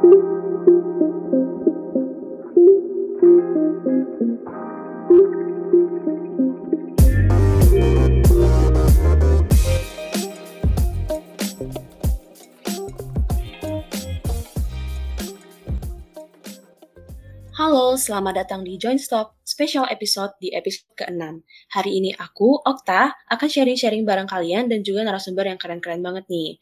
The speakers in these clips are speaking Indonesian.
Halo, selamat datang di Join Stock special episode di episode ke-6. Hari ini aku, Okta, akan sharing-sharing bareng kalian dan juga narasumber yang keren-keren banget nih.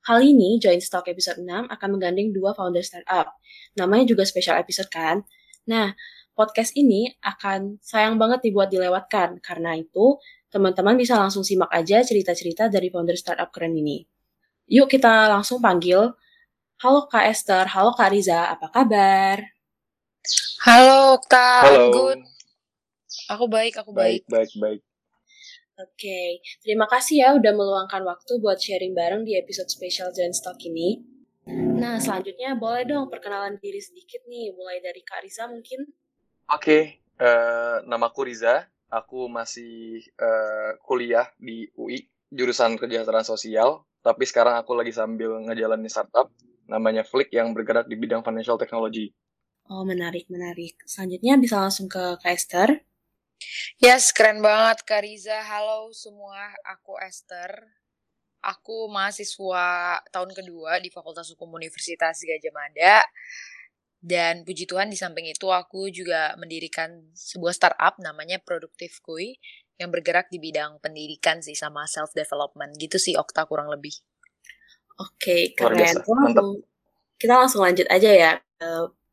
Kali ini, Join Stock episode 6 akan menggandeng dua founder startup. Namanya juga special episode kan? Nah, podcast ini akan sayang banget dibuat dilewatkan. Karena itu, teman-teman bisa langsung simak aja cerita-cerita dari founder startup keren ini. Yuk kita langsung panggil. Halo Kak Esther, halo Kak Riza, apa kabar? Halo, Kak. Halo. Good. Aku baik, aku baik. Baik, baik, baik. Oke, terima kasih ya udah meluangkan waktu buat sharing bareng di episode spesial Join Stock ini. Nah, selanjutnya boleh dong perkenalan diri sedikit nih, mulai dari Kak Riza mungkin. Oke, eh, namaku Riza. Aku masih eh, kuliah di UI, jurusan kesejahteraan sosial. Tapi sekarang aku lagi sambil ngejalanin startup, namanya Flick yang bergerak di bidang financial technology. Oh, menarik, menarik. Selanjutnya bisa langsung ke Kak Esther. Yes, keren banget, Kak Riza. Halo semua, aku Esther. Aku mahasiswa tahun kedua di Fakultas Hukum Universitas Gajah Mada. Dan puji Tuhan di samping itu aku juga mendirikan sebuah startup namanya Produktif Kui yang bergerak di bidang pendidikan sih sama self development gitu sih Okta kurang lebih. Oke, Luar keren. Kita langsung, kita langsung lanjut aja ya ke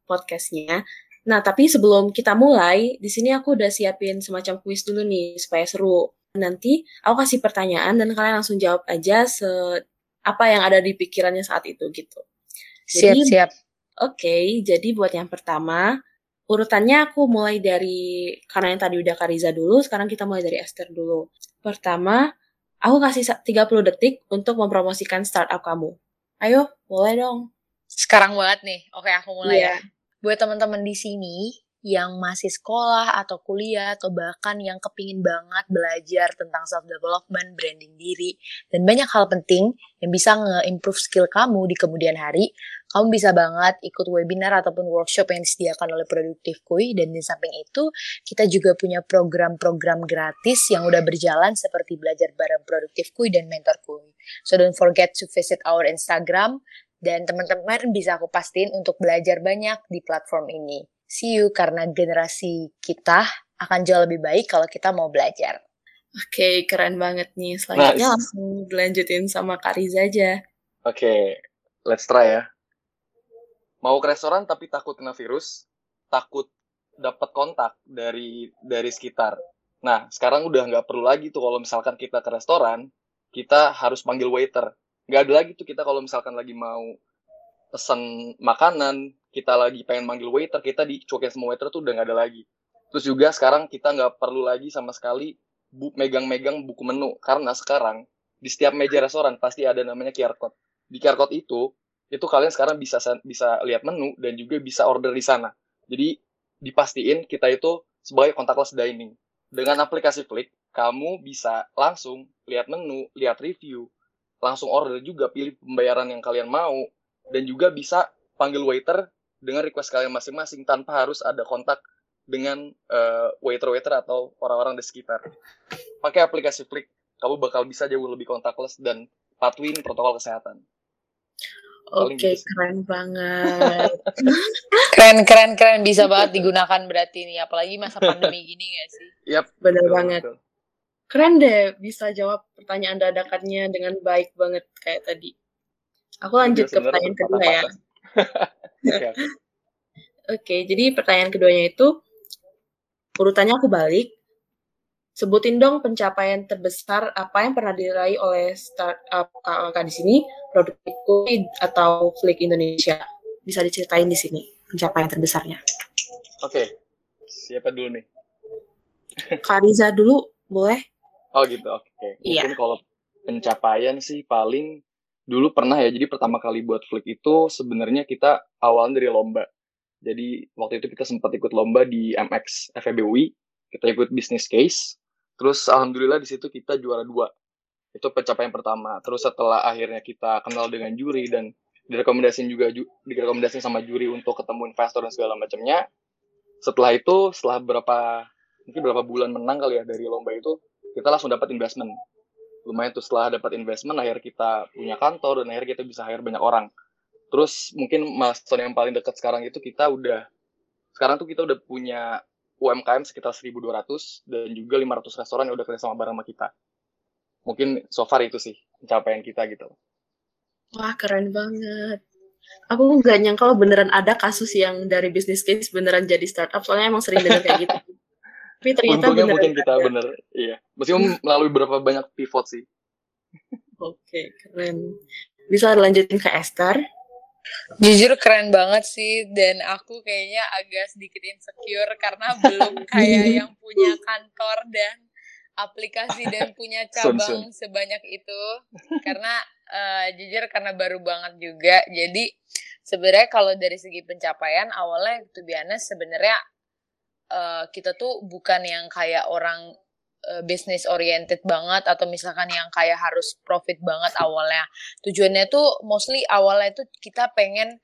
podcastnya. Nah, tapi sebelum kita mulai, di sini aku udah siapin semacam kuis dulu nih supaya seru. Nanti aku kasih pertanyaan dan kalian langsung jawab aja se apa yang ada di pikirannya saat itu gitu. Jadi, Siap-siap. Oke, jadi buat yang pertama, urutannya aku mulai dari, karena yang tadi udah Kariza dulu, sekarang kita mulai dari Esther dulu. Pertama, aku kasih sa- 30 detik untuk mempromosikan startup kamu. Ayo, boleh dong. Sekarang banget nih. Oke, aku mulai Iya. ya. Buat teman-teman di sini yang masih sekolah atau kuliah atau bahkan yang kepingin banget belajar tentang self development, branding diri, dan banyak hal penting yang bisa nge-improve skill kamu di kemudian hari, kamu bisa banget ikut webinar ataupun workshop yang disediakan oleh Produktif Kui dan di samping itu kita juga punya program-program gratis yang udah berjalan seperti belajar bareng Produktif Kui dan Mentor Kui. So don't forget to visit our Instagram dan teman-teman bisa aku pastiin untuk belajar banyak di platform ini. See you karena generasi kita akan jauh lebih baik kalau kita mau belajar. Oke, keren banget nih. Selanjutnya Nice. langsung dilanjutin sama Kariza aja. Oke, let's try ya. Mau ke restoran tapi takut kena virus, takut dapat kontak dari dari sekitar. Nah, sekarang udah nggak perlu lagi tuh kalau misalkan kita ke restoran, kita harus panggil waiter. Nggak ada lagi tuh kita kalau misalkan lagi mau pesan makanan, kita lagi pengen manggil waiter, kita dicuekin sama waiter tuh udah nggak ada lagi. Terus juga sekarang kita nggak perlu lagi sama sekali bu- megang-megang buku menu karena sekarang di setiap meja restoran pasti ada namanya QR code. Di QR code itu, itu kalian sekarang bisa bisa lihat menu dan juga bisa order di sana. Jadi dipastiin kita itu sebagai contactless dining. Dengan aplikasi Flick, kamu bisa langsung lihat menu, lihat review, langsung order juga pilih pembayaran yang kalian mau dan juga bisa panggil waiter dengan request kalian masing-masing tanpa harus ada kontak dengan eh, waiter-waiter atau orang-orang di sekitar. Pakai aplikasi Flick, kamu bakal bisa jauh lebih contactless dan patuhin protokol kesehatan. Oke, gitu sih. keren banget. Keren, keren, keren. Bisa banget digunakan berarti nih. Apalagi masa pandemi gini gak sih? Yap, Bener betul, banget. betul. Keren deh bisa jawab pertanyaan dadakannya dengan baik banget kayak tadi. Aku lanjut ke pertanyaan kedua ya. berpatah-patah. Oke, jadi pertanyaan keduanya itu urutannya aku balik. Sebutin dong pencapaian terbesar apa yang pernah diraih oleh startup kakak di sini, Produktif Kui atau Flick Indonesia. Bisa diceritain di sini pencapaian terbesarnya. Oke, siapa dulu nih? Kak Riza dulu, boleh? Oh gitu, oke. Iya. Mungkin kalau pencapaian sih paling dulu pernah ya. Jadi pertama kali buat Flick itu sebenarnya kita awalnya dari lomba. Jadi waktu itu kita sempat ikut lomba di MX FEBUI. Kita ikut business case. Terus alhamdulillah di situ kita juara dua. Itu pencapaian pertama. Terus setelah akhirnya kita kenal dengan juri dan direkomendasiin juga direkomendasiin sama juri untuk ketemu investor dan segala macamnya setelah itu setelah berapa mungkin berapa bulan menang kali ya dari lomba itu kita langsung dapat investment lumayan tuh setelah dapat investment akhirnya kita punya kantor dan akhirnya kita bisa hire banyak orang terus mungkin milestone yang paling dekat sekarang itu kita udah sekarang tuh kita udah punya UMKM sekitar 1.200 dan juga 500 restoran yang udah kerja sama bareng sama kita mungkin so far itu sih pencapaian kita gitu Wah, keren banget. Aku nggak nyangka kalau beneran ada kasus yang dari bisnis case beneran jadi startup. Soalnya emang sering dengar kayak gitu. Tapi ternyata Untungnya mungkin kita ada. bener, iya. Meskipun melalui berapa banyak pivot sih. Oke, keren. Bisa lanjutin ke Esther. Jujur keren banget sih dan aku kayaknya agak sedikit insecure karena belum kayak yang punya kantor dan aplikasi dan punya cabang sebanyak itu karena uh, jujur karena baru banget juga jadi sebenarnya kalau dari segi pencapaian awalnya tuh biasa sebenarnya uh, kita tuh bukan yang kayak orang uh, business oriented banget atau misalkan yang kayak harus profit banget awalnya. Tujuannya tuh mostly awalnya tuh kita pengen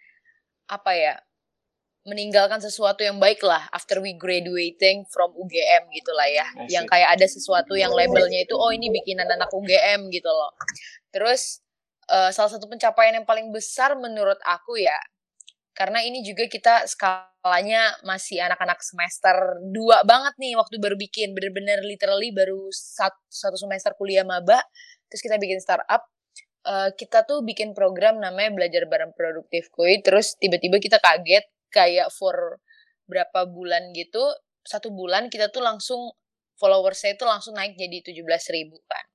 apa ya meninggalkan sesuatu yang baik lah after we graduating from UGM gitu lah ya. Yang kayak ada sesuatu yang labelnya itu oh ini bikinan anak UGM gitu loh. Terus uh, salah satu pencapaian yang paling besar menurut aku ya karena ini juga kita skalanya masih anak-anak semester 2 banget nih waktu baru bikin. Bener-bener literally baru satu, satu semester kuliah maba terus kita bikin startup. Uh, kita tuh bikin program namanya belajar bareng produktif kuy terus tiba-tiba kita kaget kayak for berapa bulan gitu satu bulan kita tuh langsung followersnya itu langsung naik jadi 17 ribu kan.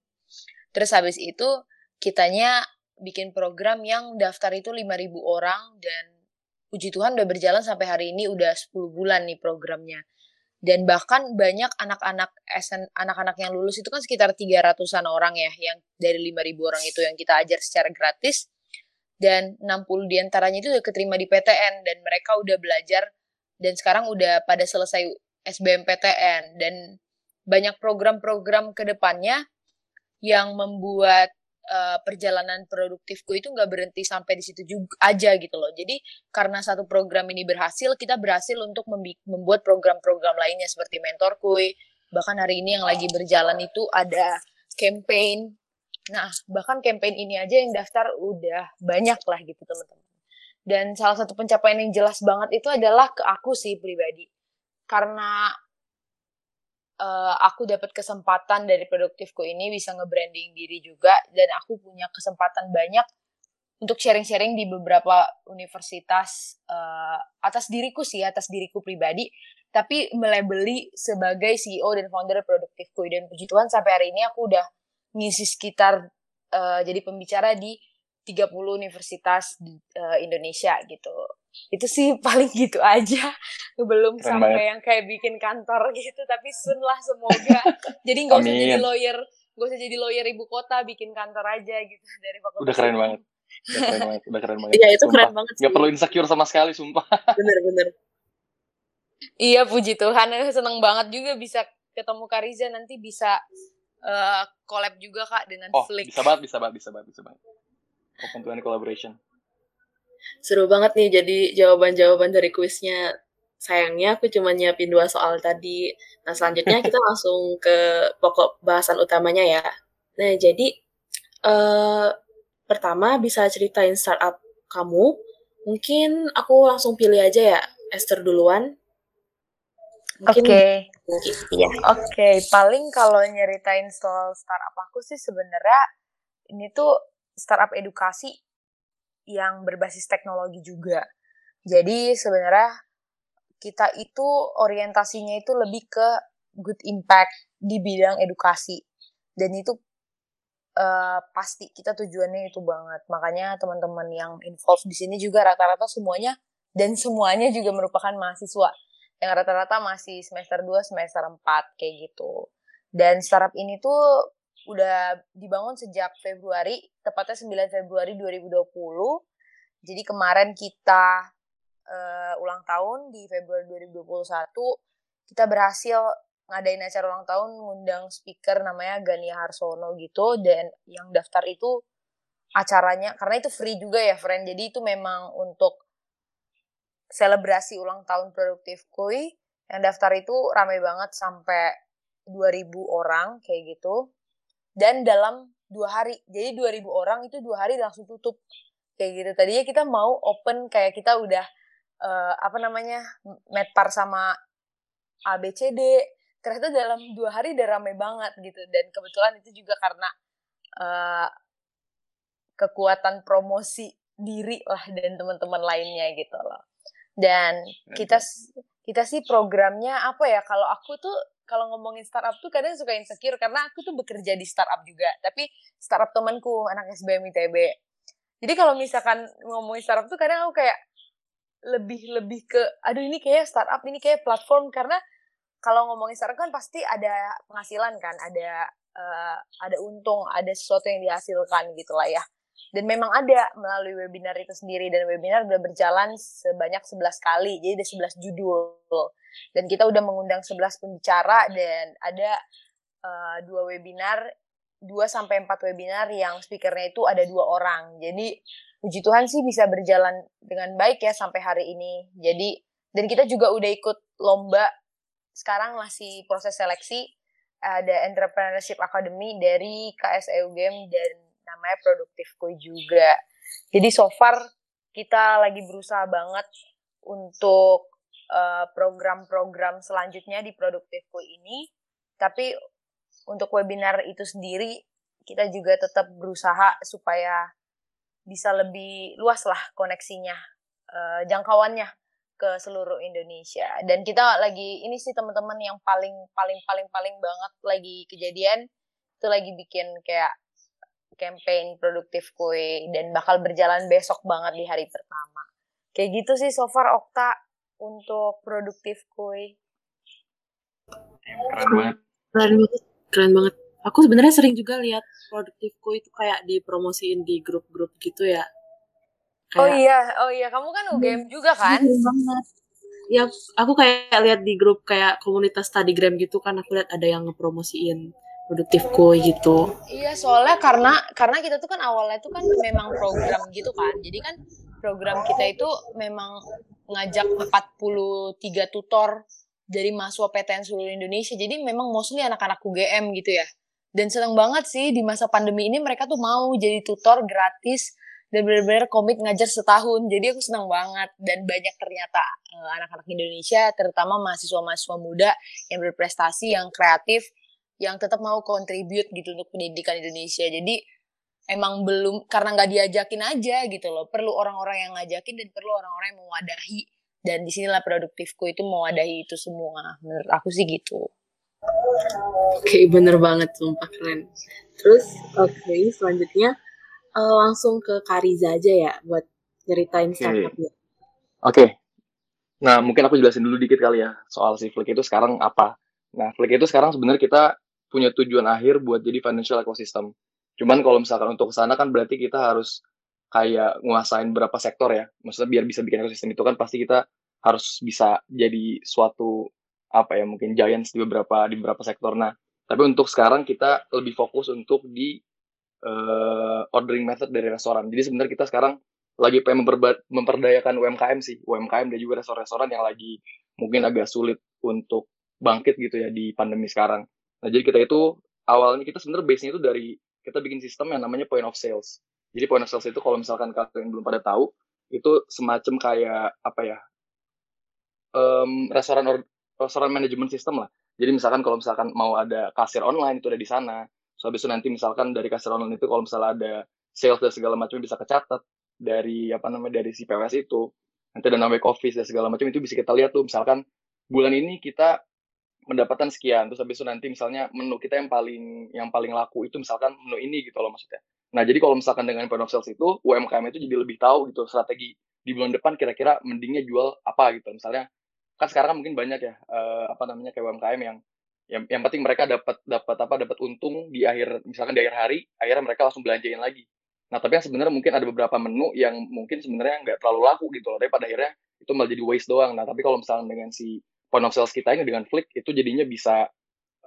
Terus habis itu kitanya bikin program yang daftar itu 5 ribu orang dan puji Tuhan udah berjalan sampai hari ini udah 10 bulan nih programnya. Dan bahkan banyak anak-anak SN anak-anak yang lulus itu kan sekitar 300-an orang ya yang dari 5000 orang itu yang kita ajar secara gratis. Dan 60 di antaranya itu udah keterima di PTN dan mereka udah belajar dan sekarang udah pada selesai SBMPTN dan banyak program-program ke depannya yang membuat uh, perjalanan produktifku itu nggak berhenti sampai di situ juga aja gitu loh. Jadi karena satu program ini berhasil, kita berhasil untuk membuat program-program lainnya seperti mentorku. Bahkan hari ini yang lagi berjalan itu ada campaign Nah, bahkan campaign ini aja yang daftar udah banyak lah gitu teman-teman. Dan salah satu pencapaian yang jelas banget itu adalah ke aku sih pribadi. Karena uh, aku dapat kesempatan dari produktifku ini bisa nge-branding diri juga dan aku punya kesempatan banyak untuk sharing-sharing di beberapa universitas uh, atas diriku sih, atas diriku pribadi, tapi melebeli sebagai CEO dan founder produktifku. Dan puji Tuhan sampai hari ini aku udah ngisi sekitar uh, jadi pembicara di 30 universitas di uh, Indonesia gitu. Itu sih paling gitu aja. Belum Keren sampai banget. yang kayak bikin kantor gitu, tapi sun lah semoga. jadi nggak usah jadi lawyer, gak usah jadi lawyer ibu kota, bikin kantor aja gitu dari fakultas. Udah keren banget. Udah keren banget, udah keren banget. Iya, itu sumpah. keren banget. Sih. Gak perlu insecure sama sekali, sumpah. Bener, bener. Iya, puji Tuhan. Seneng banget juga bisa ketemu Kariza nanti bisa uh, collab juga kak dengan oh, Flick. bisa banget, bisa banget, bisa banget, bisa banget. Open to any collaboration. Seru banget nih jadi jawaban-jawaban dari kuisnya. Sayangnya aku cuma nyiapin dua soal tadi. Nah selanjutnya kita langsung ke pokok bahasan utamanya ya. Nah jadi uh, pertama bisa ceritain startup kamu. Mungkin aku langsung pilih aja ya Esther duluan. Oke. Okay. Iya. Oke, okay. paling kalau nyeritain soal startup aku sih sebenarnya ini tuh startup edukasi yang berbasis teknologi juga. Jadi sebenarnya kita itu orientasinya itu lebih ke good impact di bidang edukasi. Dan itu uh, pasti kita tujuannya itu banget. Makanya teman-teman yang involved di sini juga rata-rata semuanya dan semuanya juga merupakan mahasiswa yang rata-rata masih semester 2, semester 4 kayak gitu. Dan startup ini tuh udah dibangun sejak Februari, tepatnya 9 Februari 2020. Jadi kemarin kita uh, ulang tahun di Februari 2021, kita berhasil ngadain acara ulang tahun ngundang speaker namanya Gania Harsono gitu dan yang daftar itu acaranya karena itu free juga ya friend jadi itu memang untuk selebrasi ulang tahun produktif kui yang daftar itu ramai banget sampai 2000 orang kayak gitu dan dalam dua hari. Jadi 2000 orang itu dua hari langsung tutup. Kayak gitu. Tadinya kita mau open kayak kita udah uh, apa namanya medpar sama ABCD ternyata dalam dua hari udah ramai banget gitu. Dan kebetulan itu juga karena uh, kekuatan promosi diri lah dan teman-teman lainnya gitu loh. Dan kita kita sih programnya apa ya? Kalau aku tuh kalau ngomongin startup tuh kadang suka insecure karena aku tuh bekerja di startup juga tapi startup temanku anak SBM ITB jadi kalau misalkan ngomongin startup tuh kadang aku kayak lebih lebih ke aduh ini kayak startup ini kayak platform. Karena kalau ngomongin startup kan pasti ada penghasilan kan ada uh, ada untung ada sesuatu yang dihasilkan gitu lah ya dan memang ada melalui webinar itu sendiri. Dan webinar udah berjalan sebanyak 11 kali. Jadi ada 11 judul. Dan kita udah mengundang 11 pembicara. Dan ada uh, dua webinar 2 sampai 4 webinar yang speakernya itu ada dua orang. Jadi puji Tuhan sih bisa berjalan dengan baik ya sampai hari ini. Jadi dan kita juga udah ikut lomba. Sekarang masih proses seleksi. Ada Entrepreneurship Academy dari KSEU Game dan namanya produktifku juga. Jadi so far kita lagi berusaha banget untuk eh, program-program uh, selanjutnya di produktifku ini. Tapi untuk webinar itu sendiri kita juga tetap berusaha supaya bisa lebih luas lah koneksinya, uh, jangkauannya ke seluruh Indonesia. Dan kita lagi ini sih teman-teman yang paling paling paling paling banget lagi kejadian itu lagi bikin kayak campaign produktif kue dan bakal berjalan besok banget di hari pertama. Kayak gitu sih so far Okta untuk produktif kue. Keren banget. Keren banget. Keren banget. Aku sebenarnya sering juga lihat produktif kue itu kayak dipromosiin di grup-grup gitu ya. Kayak, oh iya, oh iya, kamu kan UGM hmm, juga kan? banget. Ya, aku kayak lihat di grup kayak komunitas Studygram gitu kan, aku lihat ada yang ngepromosiin produktifku gitu. Iya, soalnya karena karena kita tuh kan awalnya tuh kan memang program gitu kan. Jadi kan program kita itu memang ngajak 43 tutor dari mahasiswa PTN seluruh Indonesia. Jadi memang mostly anak-anak UGM gitu ya. Dan seneng banget sih di masa pandemi ini mereka tuh mau jadi tutor gratis dan benar-benar komit ngajar setahun. Jadi aku senang banget dan banyak ternyata eh, anak-anak Indonesia, terutama mahasiswa-mahasiswa muda yang berprestasi, yang kreatif, yang tetap mau kontribut gitu untuk pendidikan Indonesia. Jadi emang belum karena nggak diajakin aja gitu loh. Perlu orang-orang yang ngajakin dan perlu orang-orang yang mewadahi. Dan di sinilah produktifku itu mewadahi itu semua. Menurut aku sih gitu. Oke, okay, bener banget, sumpah keren. Terus, oke, okay, selanjutnya uh, langsung ke Kariza aja ya buat ceritain okay. startupnya. Oke. Okay. Nah, mungkin aku jelasin dulu dikit kali ya soal si Flick itu sekarang apa. Nah, Flick itu sekarang sebenarnya kita punya tujuan akhir buat jadi financial ecosystem. Cuman kalau misalkan untuk sana kan berarti kita harus kayak nguasain berapa sektor ya. Maksudnya biar bisa bikin ekosistem itu kan pasti kita harus bisa jadi suatu apa ya mungkin giants di beberapa di beberapa sektor. Nah, tapi untuk sekarang kita lebih fokus untuk di uh, ordering method dari restoran. Jadi sebenarnya kita sekarang lagi pengen memperdayakan UMKM sih, UMKM dan juga restoran-restoran yang lagi mungkin agak sulit untuk bangkit gitu ya di pandemi sekarang. Nah, jadi kita itu awalnya kita sebenarnya base-nya itu dari kita bikin sistem yang namanya point of sales. Jadi point of sales itu kalau misalkan kalian belum pada tahu, itu semacam kayak apa ya? Um, restoran or, restoran manajemen sistem lah. Jadi misalkan kalau misalkan mau ada kasir online itu ada di sana. So habis itu nanti misalkan dari kasir online itu kalau misalnya ada sales dan segala macam bisa kecatat dari apa namanya dari si PWS itu. Nanti ada namanya office dan segala macam itu bisa kita lihat tuh misalkan bulan ini kita mendapatkan sekian terus habis itu nanti misalnya menu kita yang paling yang paling laku itu misalkan menu ini gitu loh maksudnya. Nah jadi kalau misalkan dengan point of sales itu UMKM itu jadi lebih tahu gitu strategi di bulan depan kira-kira mendingnya jual apa gitu. Misalnya kan sekarang mungkin banyak ya uh, apa namanya kayak UMKM yang yang yang penting mereka dapat dapat apa dapat untung di akhir misalkan di akhir hari akhirnya mereka langsung belanjain lagi. Nah tapi yang sebenarnya mungkin ada beberapa menu yang mungkin sebenarnya nggak terlalu laku gitu loh tapi pada akhirnya itu malah jadi waste doang. Nah tapi kalau misalnya dengan si point of sales kita ini dengan Flick itu jadinya bisa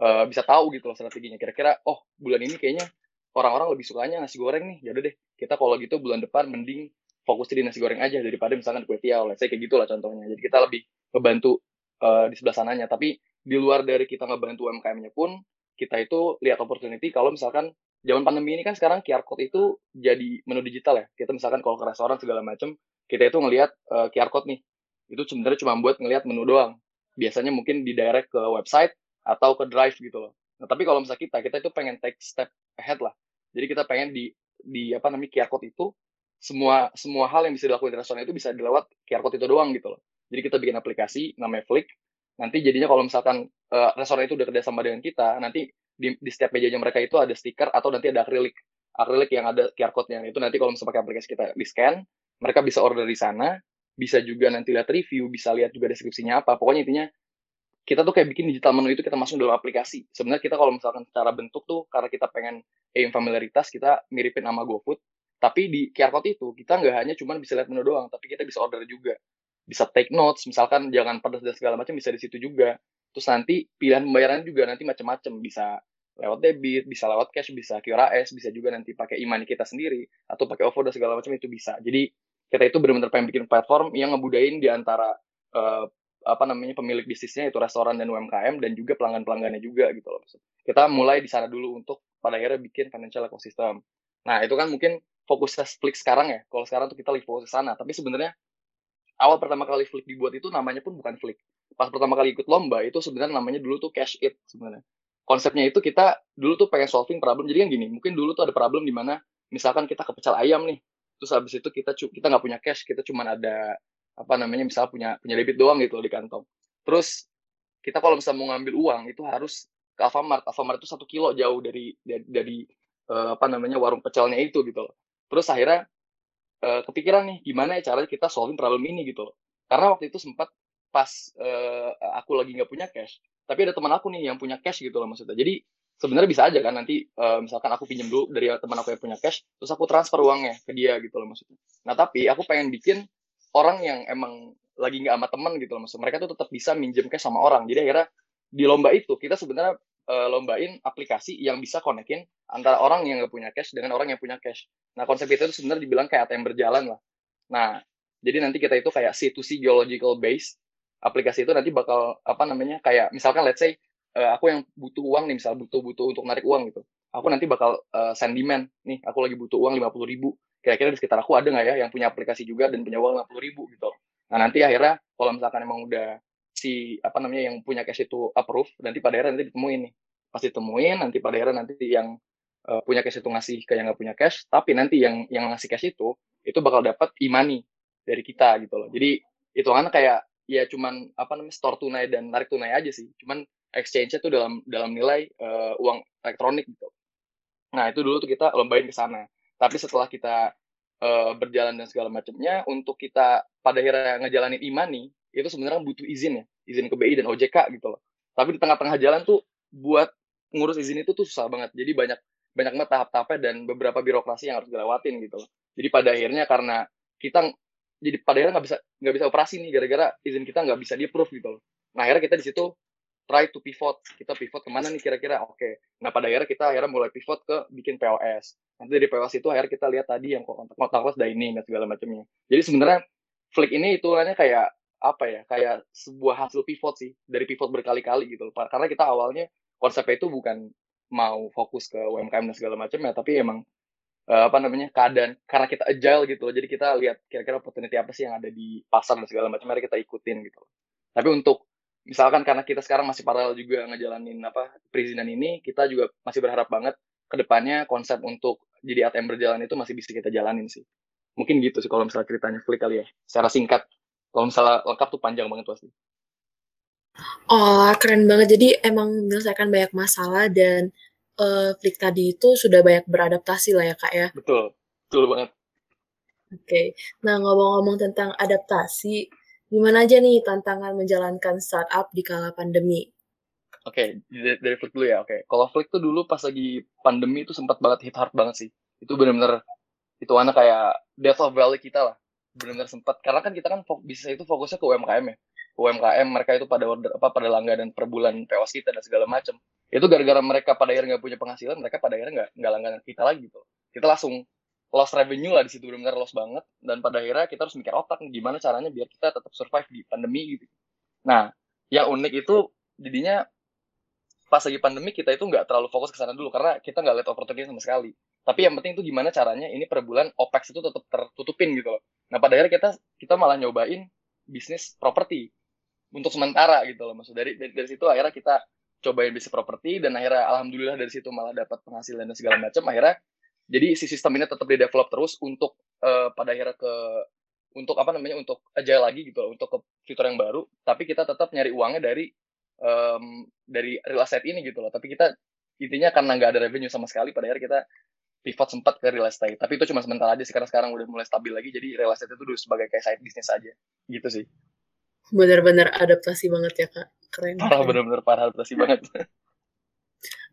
uh, bisa tahu gitu loh strateginya. Kira-kira oh bulan ini kayaknya orang-orang lebih sukanya nasi goreng nih udah deh. Kita kalau gitu bulan depan mending fokus di nasi goreng aja daripada misalkan kue tiaw saya kayak gitulah contohnya. Jadi kita lebih ngebantu uh, di sebelah sananya. Tapi di luar dari kita ngebantu UMKM-nya pun kita itu lihat opportunity kalau misalkan zaman pandemi ini kan sekarang QR code itu jadi menu digital ya. Kita misalkan kalau ke restoran segala macam kita itu ngelihat uh, QR code nih. Itu sebenarnya cuma buat ngelihat menu doang biasanya mungkin di direct ke website atau ke drive gitu loh. Nah tapi kalau misalnya kita kita itu pengen take step ahead lah. Jadi kita pengen di di apa namanya QR code itu semua semua hal yang bisa dilakukan di restoran itu bisa dilewat QR code itu doang gitu loh. Jadi kita bikin aplikasi namanya Flick. Nanti jadinya kalau misalkan uh, restoran itu udah kerjasama dengan kita nanti di, di setiap mejanya mereka itu ada stiker atau nanti ada akrilik. Akrilik yang ada QR code-nya. Itu nanti kalau misalnya pakai aplikasi kita di scan mereka bisa order di sana bisa juga nanti lihat review bisa lihat juga deskripsinya apa. Pokoknya intinya kita tuh kayak bikin digital menu itu kita masuk dalam aplikasi. Sebenarnya kita kalau misalkan secara bentuk tuh karena kita pengen aim familiaritas kita miripin sama GoFood. Tapi di QR code itu kita nggak hanya cuma bisa lihat menu doang tapi kita bisa order juga. Bisa take notes misalkan jangan pedas dan segala macam bisa di situ juga. Terus nanti pilihan pembayaran juga nanti macam-macam. Bisa lewat debit bisa lewat cash bisa QRAS bisa juga nanti pakai imani kita sendiri atau pakai OVO dan segala macam itu bisa. Jadi kita itu benar-benar pengen bikin platform yang ngebudain di antara uh, apa namanya pemilik bisnisnya itu restoran dan UMKM dan juga pelanggan-pelanggannya juga gitu loh. Kita mulai di sana dulu untuk pada akhirnya bikin financial ecosystem. Nah, itu kan mungkin fokusnya Flick sekarang ya. Kalau sekarang tuh kita lagi fokus ke sana, tapi sebenarnya awal pertama kali Flick dibuat itu namanya pun bukan Flick. Pas pertama kali ikut lomba itu sebenarnya namanya dulu tuh Cash It sebenarnya. Konsepnya itu kita dulu tuh pengen solving problem. Jadi kan gini, mungkin dulu tuh ada problem di mana misalkan kita kepecel ayam nih. Terus habis itu kita kita nggak punya cash, kita cuma ada apa namanya misalnya punya punya debit doang gitu loh di kantong. Terus kita kalau misalnya mau ngambil uang itu harus ke Alfamart. Alfamart itu satu kilo jauh dari dari, dari uh, apa namanya warung pecelnya itu gitu loh. Terus akhirnya uh, kepikiran nih gimana ya caranya kita solving problem ini gitu loh. Karena waktu itu sempat pas uh, aku lagi nggak punya cash, tapi ada teman aku nih yang punya cash gitu loh maksudnya. Jadi sebenarnya bisa aja kan nanti uh, misalkan aku pinjam dulu dari teman aku yang punya cash, terus aku transfer uangnya ke dia gitu loh maksudnya. Nah tapi aku pengen bikin orang yang emang lagi nggak sama temen gitu loh maksudnya. Mereka tuh tetap bisa minjem cash sama orang. Jadi akhirnya di lomba itu kita sebenarnya uh, lombain aplikasi yang bisa konekin antara orang yang nggak punya cash dengan orang yang punya cash. Nah konsep itu sebenarnya dibilang kayak ATM berjalan lah. Nah jadi nanti kita itu kayak C2C geological base aplikasi itu nanti bakal apa namanya kayak misalkan let's say uh, aku yang butuh uang nih misal butuh butuh untuk narik uang gitu. Aku nanti bakal uh, send nih aku lagi butuh uang lima puluh ribu. Kira-kira di sekitar aku ada nggak ya yang punya aplikasi juga dan punya uang lima puluh ribu gitu. Nah nanti akhirnya kalau misalkan emang udah si apa namanya yang punya cash itu approve nanti pada akhirnya nanti ditemuin nih. Pasti temuin nanti pada akhirnya nanti yang uh, punya cash itu ngasih ke yang nggak punya cash tapi nanti yang yang ngasih cash itu itu bakal dapat imani dari kita gitu loh. Jadi itu kan kayak ya cuman apa namanya store tunai dan tarik tunai aja sih. Cuman exchange-nya tuh dalam dalam nilai uh, uang elektronik gitu. Nah itu dulu tuh kita lombain ke sana. Tapi setelah kita uh, berjalan dan segala macamnya untuk kita pada akhirnya ngejalanin imani itu sebenarnya butuh izin ya. Izin ke BI dan OJK gitu loh. Tapi di tengah-tengah jalan tuh buat ngurus izin itu tuh susah banget. Jadi banyak banyak banget tahap-tahapnya dan beberapa birokrasi yang harus dilewatin gitu loh. Jadi pada akhirnya karena kita jadi pada akhirnya nggak bisa nggak bisa operasi nih gara-gara izin kita nggak bisa di approve gitu loh. Nah akhirnya kita di situ try to pivot. Kita pivot ke mana nih kira-kira? Oke. Okay. Nah pada akhirnya kita akhirnya mulai pivot ke bikin POS. Nanti dari POS itu akhirnya kita lihat tadi yang kontak kontakless dining dan segala macamnya. Jadi sebenarnya Flick ini itu hitungannya kayak apa ya? Kayak sebuah hasil pivot sih dari pivot berkali-kali gitu. Karena kita awalnya konsepnya itu bukan mau fokus ke UMKM dan segala macamnya, tapi emang uh, apa namanya keadaan karena kita agile gitu loh jadi kita lihat kira-kira opportunity apa sih yang ada di pasar dan segala macam mari kita ikutin gitu loh tapi untuk misalkan karena kita sekarang masih paralel juga ngejalanin apa perizinan ini kita juga masih berharap banget ke depannya konsep untuk jadi ATM berjalan itu masih bisa kita jalanin sih mungkin gitu sih kalau misalnya ceritanya Flick kali ya secara singkat kalau misalnya lengkap tuh panjang banget pasti Oh, keren banget. Jadi emang menyelesaikan banyak masalah dan uh, Flick tadi itu sudah banyak beradaptasi lah ya Kak ya? Betul, betul banget. Oke, okay. nah ngomong-ngomong tentang adaptasi, gimana aja nih tantangan menjalankan startup di kala pandemi? Oke, okay, dari, Flick dulu ya. Oke, okay. kalau Flick tuh dulu pas lagi pandemi itu sempat banget hit hard banget sih. Itu benar-benar itu anak kayak death of valley kita lah. Benar-benar sempat karena kan kita kan bisa itu fokusnya ke UMKM ya. UMKM mereka itu pada order apa pada langganan per bulan POS kita dan segala macam itu gara-gara mereka pada akhirnya nggak punya penghasilan mereka pada akhirnya nggak nggak langganan kita lagi gitu kita langsung loss revenue lah di situ benar-benar loss banget. Dan pada akhirnya kita harus mikir otak gimana caranya biar kita tetap survive di pandemi gitu. Nah yang unik itu jadinya pas lagi pandemi kita itu nggak terlalu fokus ke sana dulu karena kita nggak lihat opportunity sama sekali. Tapi yang penting itu gimana caranya ini per bulan opex itu tetap tertutupin gitu loh. Nah pada akhirnya kita kita malah nyobain bisnis properti untuk sementara gitu loh. Maksud dari, dari dari situ akhirnya kita cobain bisnis properti dan akhirnya alhamdulillah dari situ malah dapat penghasilan dan segala macam. Akhirnya jadi si sistem ini tetap di develop terus untuk uh, pada akhirnya ke untuk apa namanya untuk aja lagi gitu loh, untuk ke fitur yang baru. Tapi kita tetap nyari uangnya dari um, dari real estate ini gitu loh. Tapi kita intinya karena nggak ada revenue sama sekali pada akhirnya kita pivot sempat ke real estate. Tapi itu cuma sementara aja sekarang sekarang udah mulai stabil lagi jadi real estate itu dulu sebagai kayak side business aja. Gitu sih. Benar-benar adaptasi banget ya kak. Keren parah benar-benar parah adaptasi banget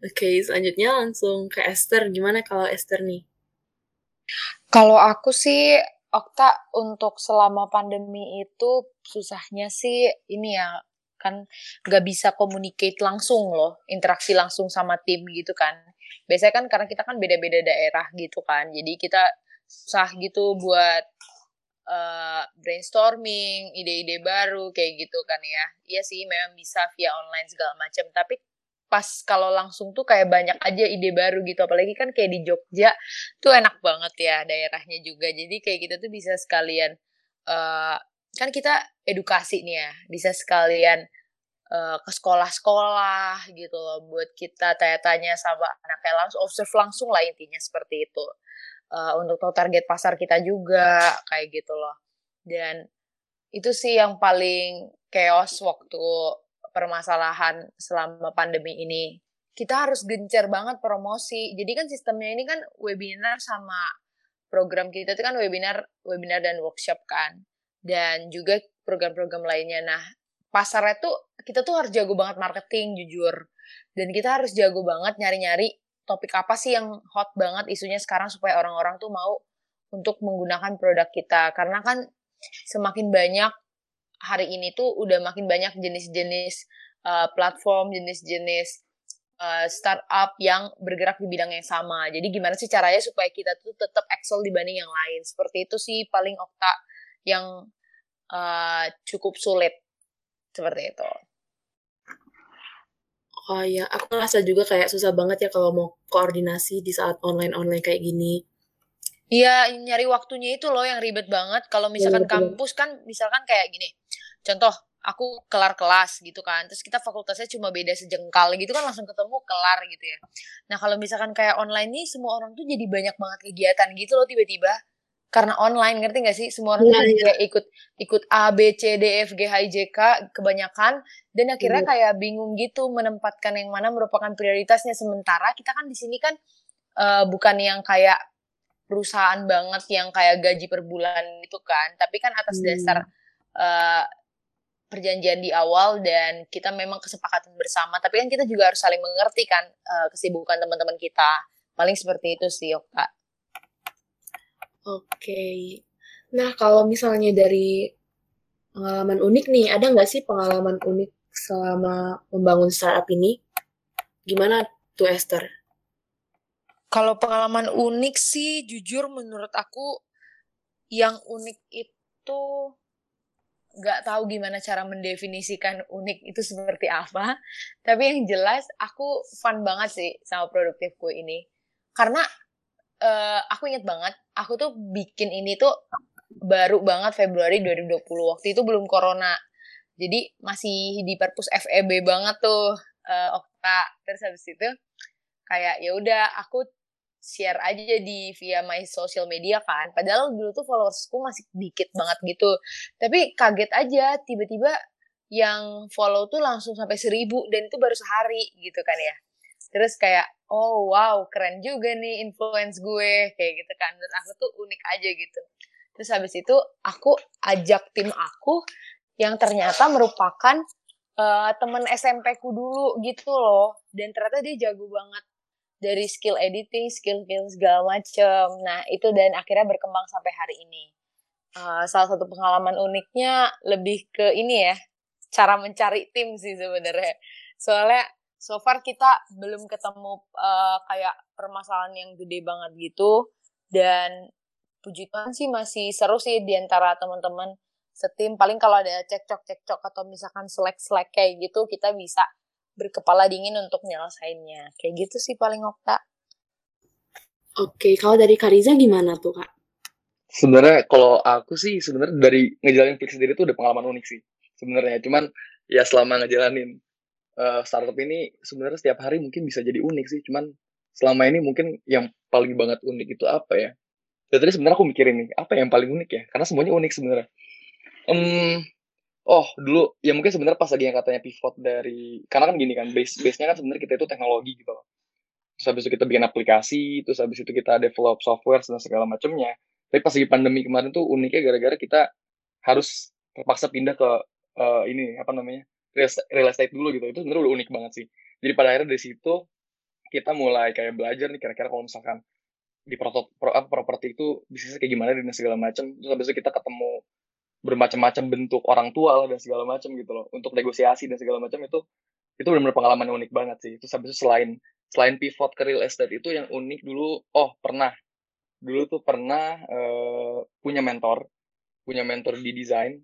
oke selanjutnya langsung ke Esther. Gimana kalau Esther nih? Kalau aku sih Okta untuk selama pandemi itu susahnya sih ini ya kan nggak bisa communicate langsung loh interaksi langsung sama tim gitu kan. Biasanya kan karena kita kan beda-beda daerah gitu kan jadi kita susah gitu buat uh, brainstorming, ide-ide baru kayak gitu kan ya. Iya sih memang bisa via online segala macam, tapi pas kalau langsung tuh kayak banyak aja ide baru gitu. Apalagi kan kayak di Jogja tuh enak banget ya daerahnya juga. Jadi kayak kita tuh bisa sekalian uh, kan kita edukasi nih ya bisa sekalian uh, ke sekolah-sekolah gitu loh buat kita tanya-tanya sama anaknya langsung observe langsung lah intinya seperti itu. Uh, untuk tahu target pasar kita juga kayak gitu loh. Dan itu sih yang paling chaos waktu permasalahan selama pandemi ini. Kita harus gencar banget promosi. Jadi kan sistemnya ini kan webinar sama program kita itu kan webinar webinar dan workshop kan. Dan juga program-program lainnya. Nah pasarnya tuh kita tuh harus jago banget marketing jujur. Dan kita harus jago banget nyari-nyari topik apa sih yang hot banget isunya sekarang supaya orang-orang tuh mau untuk menggunakan produk kita. Karena kan semakin banyak hari ini tuh udah makin banyak jenis-jenis uh, platform jenis-jenis uh, startup yang bergerak di bidang yang sama jadi gimana sih caranya supaya kita tuh tetap excel dibanding yang lain seperti itu sih paling Okta yang uh, cukup sulit seperti itu Oh iya, aku ngerasa juga kayak susah banget ya kalau mau koordinasi di saat online-online kayak gini. Iya, nyari waktunya itu loh yang ribet banget. Kalau misalkan ya, kampus kan, misalkan kayak gini. Contoh, aku kelar kelas gitu kan. Terus kita fakultasnya cuma beda sejengkal gitu kan langsung ketemu kelar gitu ya. Nah kalau misalkan kayak online nih semua orang tuh jadi banyak banget kegiatan gitu loh tiba-tiba karena online ngerti gak sih semua orang ya, ya. ikut ikut A B C D F G H I J K kebanyakan dan akhirnya ya. kayak bingung gitu menempatkan yang mana merupakan prioritasnya sementara kita kan di sini kan uh, bukan yang kayak perusahaan banget yang kayak gaji per bulan itu kan tapi kan atas hmm. dasar uh, perjanjian di awal dan kita memang kesepakatan bersama tapi kan kita juga harus saling mengerti kan uh, kesibukan teman-teman kita paling seperti itu sih Oka. Oke. Nah, kalau misalnya dari pengalaman unik nih, ada nggak sih pengalaman unik selama membangun startup ini? Gimana tuh Esther? Kalau pengalaman unik sih, jujur menurut aku yang unik itu nggak tahu gimana cara mendefinisikan unik itu seperti apa. Tapi yang jelas aku fun banget sih sama produktifku ini. Karena uh, aku inget banget, aku tuh bikin ini tuh baru banget Februari 2020. Waktu itu belum corona. Jadi masih di perpus FEB banget tuh uh, Okta. Terus habis itu kayak ya udah aku share aja di via my social media kan. Padahal dulu tuh followersku masih dikit banget gitu. Tapi kaget aja tiba-tiba yang follow tuh langsung sampai seribu dan itu baru sehari gitu kan ya. Terus kayak oh wow keren juga nih influence gue kayak gitu kan menurut aku tuh unik aja gitu terus habis itu aku ajak tim aku yang ternyata merupakan uh, temen SMP ku dulu gitu loh dan ternyata dia jago banget dari skill editing, skill skill segala macem. Nah itu dan akhirnya berkembang sampai hari ini. Uh, salah satu pengalaman uniknya lebih ke ini ya, cara mencari tim sih sebenarnya. Soalnya so far kita belum ketemu uh, kayak permasalahan yang gede banget gitu dan puji Tuhan sih masih seru sih di antara teman-teman setim paling kalau ada cekcok-cekcok atau misalkan selek-selek kayak gitu kita bisa berkepala dingin untuk nyelesainnya kayak gitu sih paling Okta Oke, kalau dari Kariza gimana tuh kak? Sebenarnya kalau aku sih sebenarnya dari ngejalanin Flix sendiri tuh udah pengalaman unik sih sebenarnya. Cuman ya selama ngejalanin uh, startup ini sebenarnya setiap hari mungkin bisa jadi unik sih. Cuman selama ini mungkin yang paling banget unik itu apa ya? Dan tadi sebenarnya aku mikirin nih, apa yang paling unik ya? Karena semuanya unik sebenarnya. Um, oh dulu ya mungkin sebenarnya pas lagi yang katanya pivot dari karena kan gini kan base base nya kan sebenarnya kita itu teknologi gitu loh. Terus habis itu kita bikin aplikasi terus habis itu kita develop software dan segala macamnya tapi pas lagi pandemi kemarin tuh uniknya gara-gara kita harus terpaksa pindah ke uh, ini apa namanya real estate dulu gitu. Itu sebenarnya udah unik banget sih. Jadi pada akhirnya dari situ kita mulai kayak belajar nih kira-kira kalau misalkan di pro, pro, properti itu bisnisnya kayak gimana dan segala macam terus habis itu kita ketemu bermacam-macam bentuk orang tua lah dan segala macam gitu loh. Untuk negosiasi dan segala macam itu itu benar-benar pengalaman yang unik banget sih. Itu habis itu selain selain pivot ke real estate itu yang unik dulu oh pernah. Dulu tuh pernah uh, punya mentor punya mentor di desain.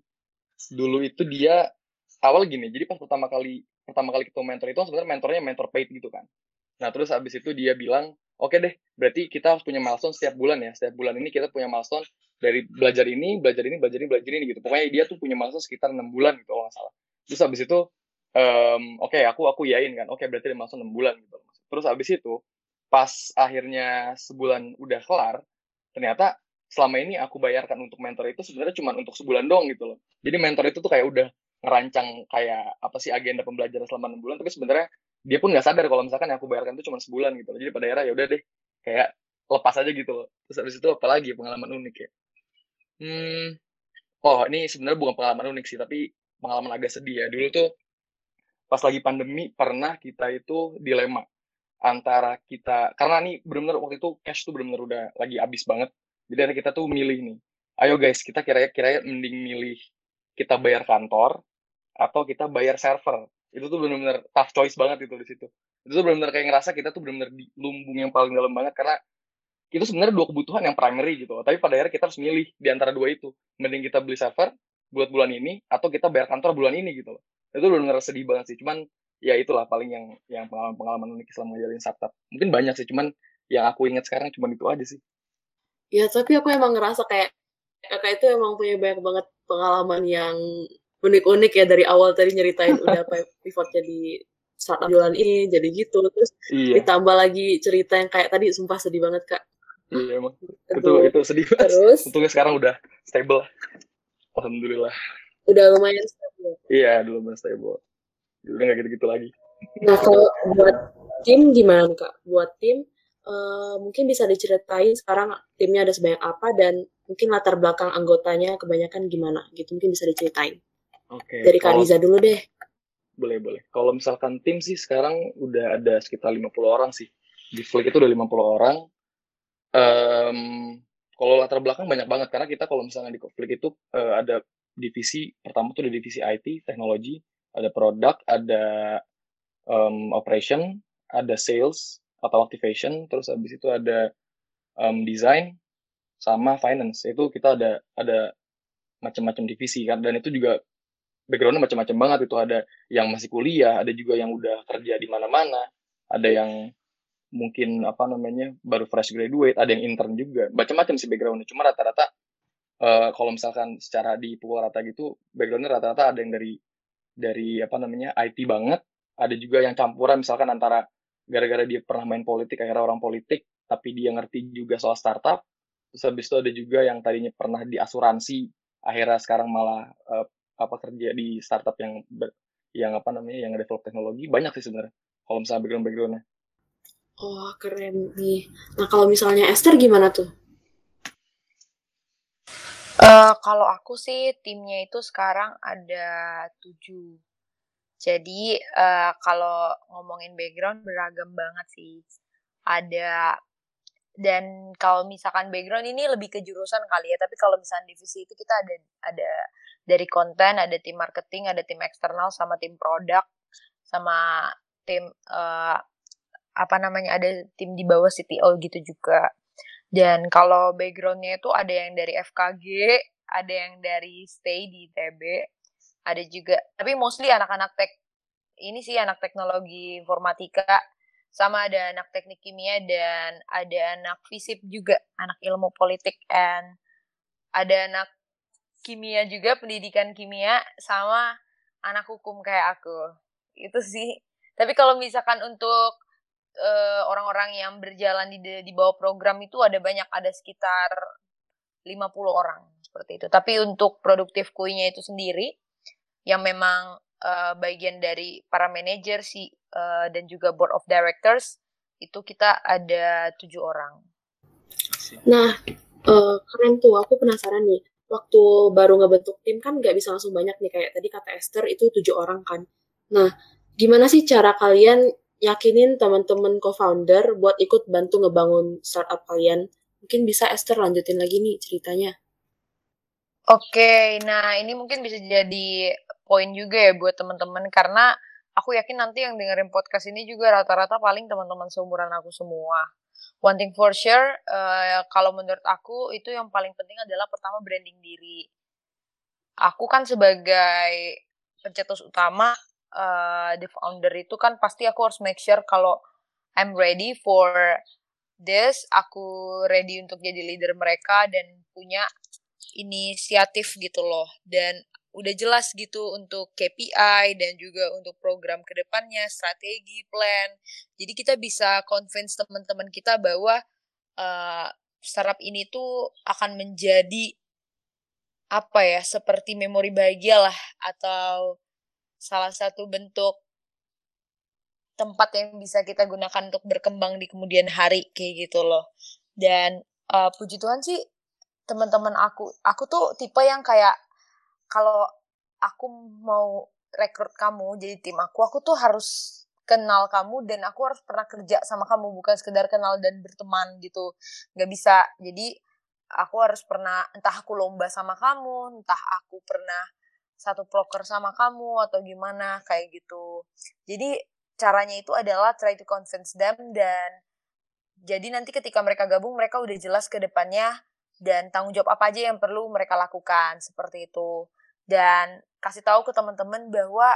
Dulu itu dia awal gini jadi pas pertama kali pertama kali ketemu mentor itu sebenarnya mentornya mentor paid gitu kan. Nah terus habis itu dia bilang oke deh berarti kita harus punya milestone setiap bulan ya. Setiap bulan ini kita punya milestone dari belajar ini belajar ini belajar ini belajar ini gitu. Pokoknya dia tuh punya milestone sekitar enam bulan gitu kalau nggak salah. Terus habis itu um, oke okay, aku aku yain kan. Oke okay, berarti ada milestone enam bulan gitu. Terus habis itu pas akhirnya sebulan udah kelar ternyata selama ini aku bayarkan untuk mentor itu sebenarnya cuma untuk sebulan dong gitu loh. Jadi mentor itu tuh kayak udah ngerancang kayak apa sih agenda pembelajaran selama enam bulan tapi sebenarnya dia pun nggak sadar kalau misalkan yang aku bayarkan itu cuma sebulan gitu jadi pada akhirnya ya udah deh kayak lepas aja gitu loh. Terus habis itu apalagi pengalaman unik ya? Hmm oh ini sebenarnya bukan pengalaman unik sih tapi pengalaman agak sedih ya. Dulu tuh pas lagi pandemi pernah kita itu dilema antara kita karena nih benar-benar waktu itu cash tuh benar-benar udah lagi habis banget. Jadi kita tuh milih nih ayo guys kita kira-kira mending milih kita bayar kantor atau kita bayar server itu tuh benar-benar tough choice banget itu di situ. Itu tuh benar-benar kayak ngerasa kita tuh benar-benar di lumbung yang paling dalam banget karena itu sebenarnya dua kebutuhan yang primary gitu tapi pada akhirnya kita harus milih di antara dua itu. Mending kita beli server buat bulan ini atau kita bayar kantor bulan ini gitu loh. Itu benar-benar sedih banget sih. Cuman ya itulah paling yang yang pengalaman-pengalaman unik selama jalan startup. Mungkin banyak sih cuman yang aku ingat sekarang cuma itu aja sih. Ya tapi aku emang ngerasa kayak kakak itu emang punya banyak banget pengalaman yang unik-unik ya dari awal tadi nyeritain udah apa pivotnya di startup jualan ini jadi gitu. Terus iya. ditambah lagi cerita yang kayak tadi sumpah sedih banget kak. Iya emang. Itu itu sedih banget. Terus? Untungnya sekarang udah stable. Alhamdulillah. Udah lumayan stable. Iya udah lumayan stable. Udah nggak gitu-gitu lagi. Nah kalau buat tim gimana kak? Buat tim uh, mungkin bisa diceritain sekarang timnya ada sebanyak apa dan mungkin latar belakang anggotanya kebanyakan gimana gitu mungkin bisa diceritain Oke. Okay. Dari Kariza dulu deh. Boleh, boleh. Kalau misalkan tim sih sekarang udah ada sekitar 50 orang sih. Di Flick itu udah 50 orang. Um, kalau latar belakang banyak banget karena kita kalau misalnya di Flick itu uh, ada divisi pertama tuh ada divisi IT, teknologi, ada produk, ada um, operation, ada sales atau activation, terus habis itu ada um, design sama finance. Itu kita ada ada macam-macam divisi kan dan itu juga backgroundnya macam-macam banget itu ada yang masih kuliah ada juga yang udah kerja di mana-mana. Ada yang mungkin apa namanya baru fresh graduate ada yang intern juga. Macam-macam sih backgroundnya. Cuma rata-rata uh, kalau misalkan secara di pukul rata gitu backgroundnya rata-rata ada yang dari dari apa namanya IT banget. Ada juga yang campuran misalkan antara gara-gara dia pernah main politik akhirnya orang politik tapi dia ngerti juga soal startup. Terus habis itu ada juga yang tadinya pernah di asuransi akhirnya sekarang malah uh, apa kerja di startup yang ber, yang apa namanya yang develop teknologi banyak sih sebenarnya kalau misalnya background backgroundnya oh keren nih nah kalau misalnya Esther gimana tuh Uh, kalau aku sih timnya itu sekarang ada tujuh. Jadi uh, kalau ngomongin background beragam banget sih. Ada dan kalau misalkan background ini lebih ke jurusan kali ya. Tapi kalau misalnya divisi itu kita ada ada dari konten, ada tim marketing, ada tim eksternal, sama tim produk, sama tim uh, apa namanya ada tim di bawah CTO gitu juga. Dan kalau backgroundnya itu ada yang dari FKG, ada yang dari stay di TB, ada juga. Tapi mostly anak-anak tech ini sih anak teknologi informatika, sama ada anak teknik kimia dan ada anak fisip juga, anak ilmu politik and ada anak kimia juga, pendidikan kimia, sama anak hukum kayak aku. Itu sih. Tapi kalau misalkan untuk uh, orang-orang yang berjalan di di bawah program itu ada banyak, ada sekitar 50 orang seperti itu. Tapi untuk produktif kuinya itu sendiri yang memang uh, bagian dari para manajer sih uh, dan juga board of directors itu kita ada tujuh orang. Nah, uh, keren tuh. Aku penasaran nih waktu baru ngebentuk tim kan nggak bisa langsung banyak nih kayak tadi kata Esther itu tujuh orang kan. Nah, gimana sih cara kalian yakinin teman-teman co-founder buat ikut bantu ngebangun startup kalian? Mungkin bisa Esther lanjutin lagi nih ceritanya. Oke, nah ini mungkin bisa jadi poin juga ya buat teman-teman karena aku yakin nanti yang dengerin podcast ini juga rata-rata paling teman-teman seumuran aku semua. One thing for sure, uh, kalau menurut aku itu yang paling penting adalah pertama branding diri. Aku kan sebagai pencetus utama, uh, the founder itu kan pasti aku harus make sure kalau I'm ready for this, aku ready untuk jadi leader mereka dan punya inisiatif gitu loh. Dan udah jelas gitu untuk KPI dan juga untuk program ke depannya, strategi, plan. Jadi kita bisa convince teman-teman kita bahwa uh, startup ini tuh akan menjadi apa ya seperti memori bahagia lah atau salah satu bentuk tempat yang bisa kita gunakan untuk berkembang di kemudian hari kayak gitu loh. Dan uh, puji Tuhan sih teman-teman aku, aku tuh tipe yang kayak kalau aku mau rekrut kamu jadi tim aku, aku tuh harus kenal kamu dan aku harus pernah kerja sama kamu bukan sekedar kenal dan berteman gitu. Nggak bisa. Jadi aku harus pernah entah aku lomba sama kamu entah aku pernah satu proker sama kamu atau gimana kayak gitu. Jadi caranya itu adalah try to convince them dan jadi nanti ketika mereka gabung mereka udah jelas ke depannya dan tanggung jawab apa aja yang perlu mereka lakukan seperti itu. Dan kasih tahu ke teman-teman bahwa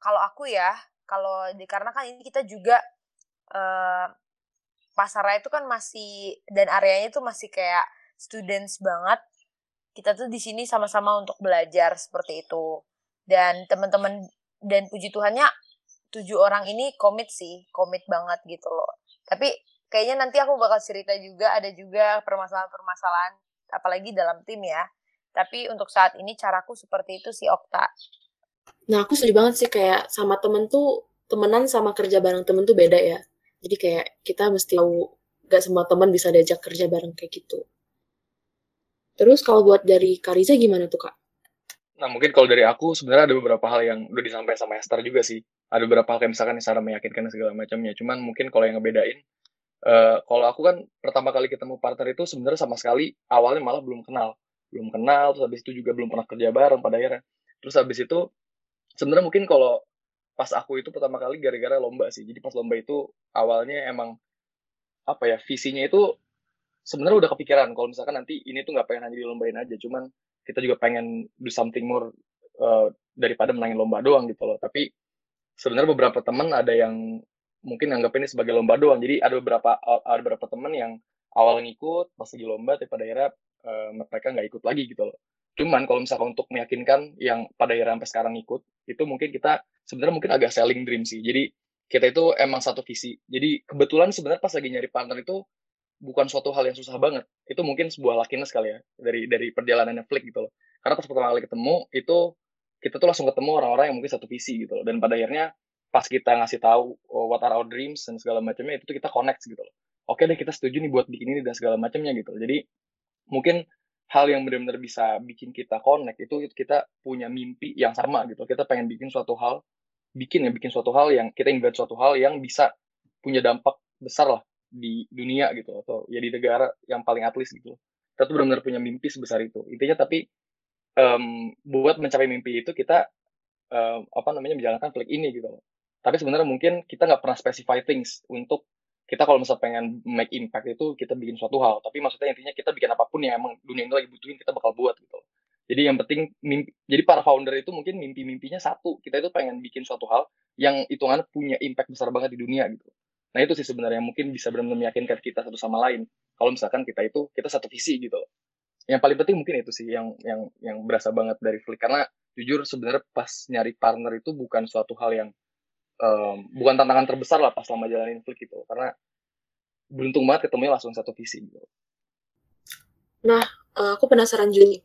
kalau aku ya kalau karena kan ini kita juga uh, pasarnya itu kan masih dan areanya itu masih kayak students banget. Kita tuh di sini sama-sama untuk belajar seperti itu. Dan teman-teman dan puji Tuhannya tujuh orang ini komit sih komit banget gitu loh. Tapi kayaknya nanti aku bakal cerita juga ada juga permasalahan-permasalahan apalagi dalam tim ya tapi untuk saat ini caraku seperti itu sih Okta. Nah aku setuju banget sih kayak sama temen tuh temenan sama kerja bareng temen tuh beda ya. Jadi kayak kita mesti tahu gak semua teman bisa diajak kerja bareng kayak gitu. Terus kalau buat dari Kariza gimana tuh kak? Nah mungkin kalau dari aku sebenarnya ada beberapa hal yang udah disampaikan sama Esther juga sih. Ada beberapa hal kayak misalkan cara meyakinkan segala macamnya. Cuman mungkin kalau yang ngebedain, uh, kalau aku kan pertama kali ketemu partner itu sebenarnya sama sekali awalnya malah belum kenal. Belum kenal terus habis itu juga belum pernah kerja bareng pada akhirnya. Terus habis itu sebenarnya mungkin kalau pas aku itu pertama kali gara-gara lomba sih. Jadi pas lomba itu awalnya emang apa ya visinya itu sebenarnya udah kepikiran. Kalau misalkan nanti ini tuh nggak pengen hanya dilombain aja cuman kita juga pengen do something more uh, daripada menangin lomba doang gitu loh. Tapi sebenarnya beberapa teman ada yang mungkin anggap ini sebagai lomba doang jadi ada beberapa ada beberapa teman yang awal ngikut pas lagi lomba tapi pada akhirnya uh, mereka nggak ikut lagi gitu loh. Cuman kalau misalkan untuk meyakinkan yang pada akhirnya sampai sekarang ikut, itu mungkin kita sebenarnya mungkin agak selling dream sih. Jadi kita itu emang satu visi. Jadi kebetulan sebenarnya pas lagi nyari partner itu bukan suatu hal yang susah banget. Itu mungkin sebuah lakinya sekali ya dari dari perjalanannya Flick gitu loh. Karena pas pertama kali ketemu itu kita tuh langsung ketemu orang-orang yang mungkin satu visi gitu loh. Dan pada akhirnya pas kita ngasih tahu oh, what are our dreams dan segala macamnya itu tuh kita connect gitu loh. Oke deh kita setuju nih buat bikin ini dan segala macamnya gitu. Jadi mungkin hal yang benar-benar bisa bikin kita connect itu kita punya mimpi yang sama gitu. Kita pengen bikin suatu hal, bikin ya bikin suatu hal yang kita buat suatu hal yang bisa punya dampak besar lah di dunia gitu atau ya di negara yang paling at least gitu. Kita tuh benar-benar punya mimpi sebesar itu. Intinya tapi um, buat mencapai mimpi itu kita um, apa namanya menjalankan flick ini gitu loh. Tapi sebenarnya mungkin kita nggak pernah specify things untuk kita kalau misalnya pengen make impact itu kita bikin suatu hal. Tapi maksudnya intinya kita bikin apa pun yang emang dunia ini lagi butuhin kita bakal buat gitu. Jadi yang penting mimpi, jadi para founder itu mungkin mimpi-mimpinya satu. Kita itu pengen bikin suatu hal yang hitungannya punya impact besar banget di dunia gitu. Nah itu sih sebenarnya mungkin bisa benar-benar meyakinkan kita satu sama lain. Kalau misalkan kita itu kita satu visi gitu. Yang paling penting mungkin itu sih yang yang yang berasa banget dari Flick karena jujur sebenarnya pas nyari partner itu bukan suatu hal yang um, bukan tantangan terbesar lah pas selama jalanin Flick gitu. Karena beruntung banget ketemunya langsung satu visi gitu. Nah, eh, aku penasaran juga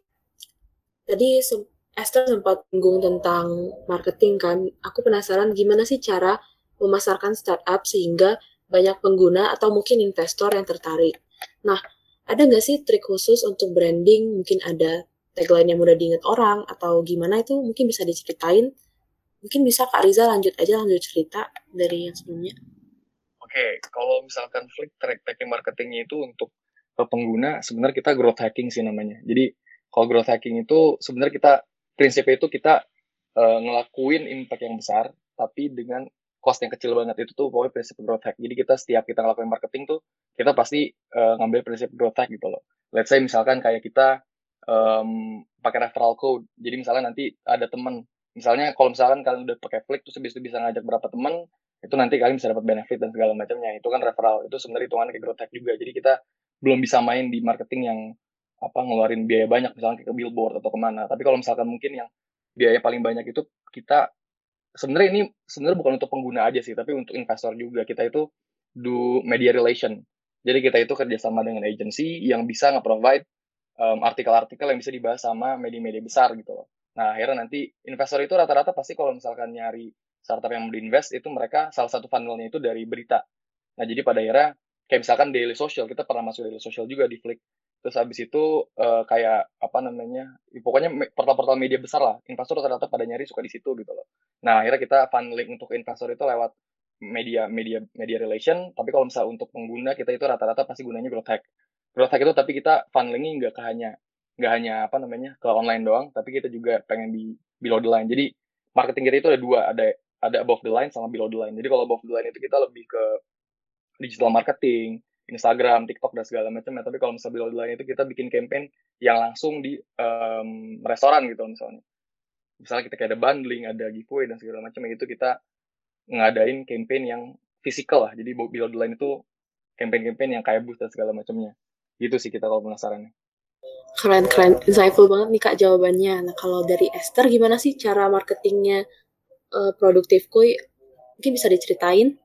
Tadi Esther sempat menyinggung tentang marketing kan. Aku penasaran gimana sih cara memasarkan startup sehingga banyak pengguna atau mungkin investor yang tertarik. Nah, ada nggak sih trik khusus untuk branding? Mungkin ada tagline yang mudah diingat orang atau gimana itu mungkin bisa diceritain. Mungkin bisa Kak Riza lanjut aja lanjut cerita dari yang sebelumnya. Oke, okay, kalau misalkan Flick track tracking marketingnya itu untuk pengguna, sebenarnya kita growth hacking sih namanya. Jadi kalau growth hacking itu sebenarnya kita prinsipnya itu kita uh, ngelakuin impact yang besar tapi dengan cost yang kecil banget itu tuh pokoknya prinsip growth hack. Jadi kita setiap kita ngelakuin marketing tuh kita pasti uh, ngambil prinsip growth hack gitu loh. Let's say misalkan kayak kita um, pakai referral code. Jadi misalnya nanti ada temen, misalnya kalau misalkan kalian udah pakai Flick terus habis itu bisa ngajak berapa temen, itu nanti kalian bisa dapat benefit dan segala macamnya. Itu kan referral. Itu sebenarnya hitungan kayak growth hack juga. Jadi kita belum bisa main di marketing yang apa ngeluarin biaya banyak misalnya ke billboard atau ke mana tapi kalau misalkan mungkin yang biaya paling banyak itu kita sebenarnya ini sebenarnya bukan untuk pengguna aja sih tapi untuk investor juga kita itu do media relation jadi kita itu kerjasama dengan agency yang bisa nge-provide um, artikel-artikel yang bisa dibahas sama media-media besar gitu loh. Nah akhirnya nanti investor itu rata-rata pasti kalau misalkan nyari startup yang mau diinvest itu mereka salah satu funnelnya itu dari berita. Nah jadi pada akhirnya kayak misalkan daily social kita pernah masuk daily social juga di Flick. Terus habis itu uh, kayak apa namanya ya pokoknya portal-portal media besar lah. Investor ternyata pada nyari suka di situ gitu loh. Nah akhirnya kita funneling untuk investor itu lewat media media media relation. Tapi kalau misalnya untuk pengguna kita itu rata-rata pasti gunanya growth hack. Growth hack itu tapi kita funnelingnya nggak hanya nggak hanya apa namanya ke online doang tapi kita juga pengen di below the line jadi marketing kita itu ada dua ada ada above the line sama below the line jadi kalau above the line itu kita lebih ke digital marketing Instagram, TikTok dan segala macam. Tapi kalau misalnya below the line itu kita bikin campaign yang langsung di um, restoran gitu misalnya. Misalnya kita kayak ada bundling, ada giveaway dan segala macam itu kita ngadain campaign yang fisikal lah. Jadi below the line itu campaign-campaign yang kayak boost dan segala macamnya. Gitu sih kita kalau penasaran. Keren, keren. Insightful banget nih Kak jawabannya. Nah, kalau dari Esther gimana sih cara marketingnya uh, produktif koi? Mungkin bisa diceritain?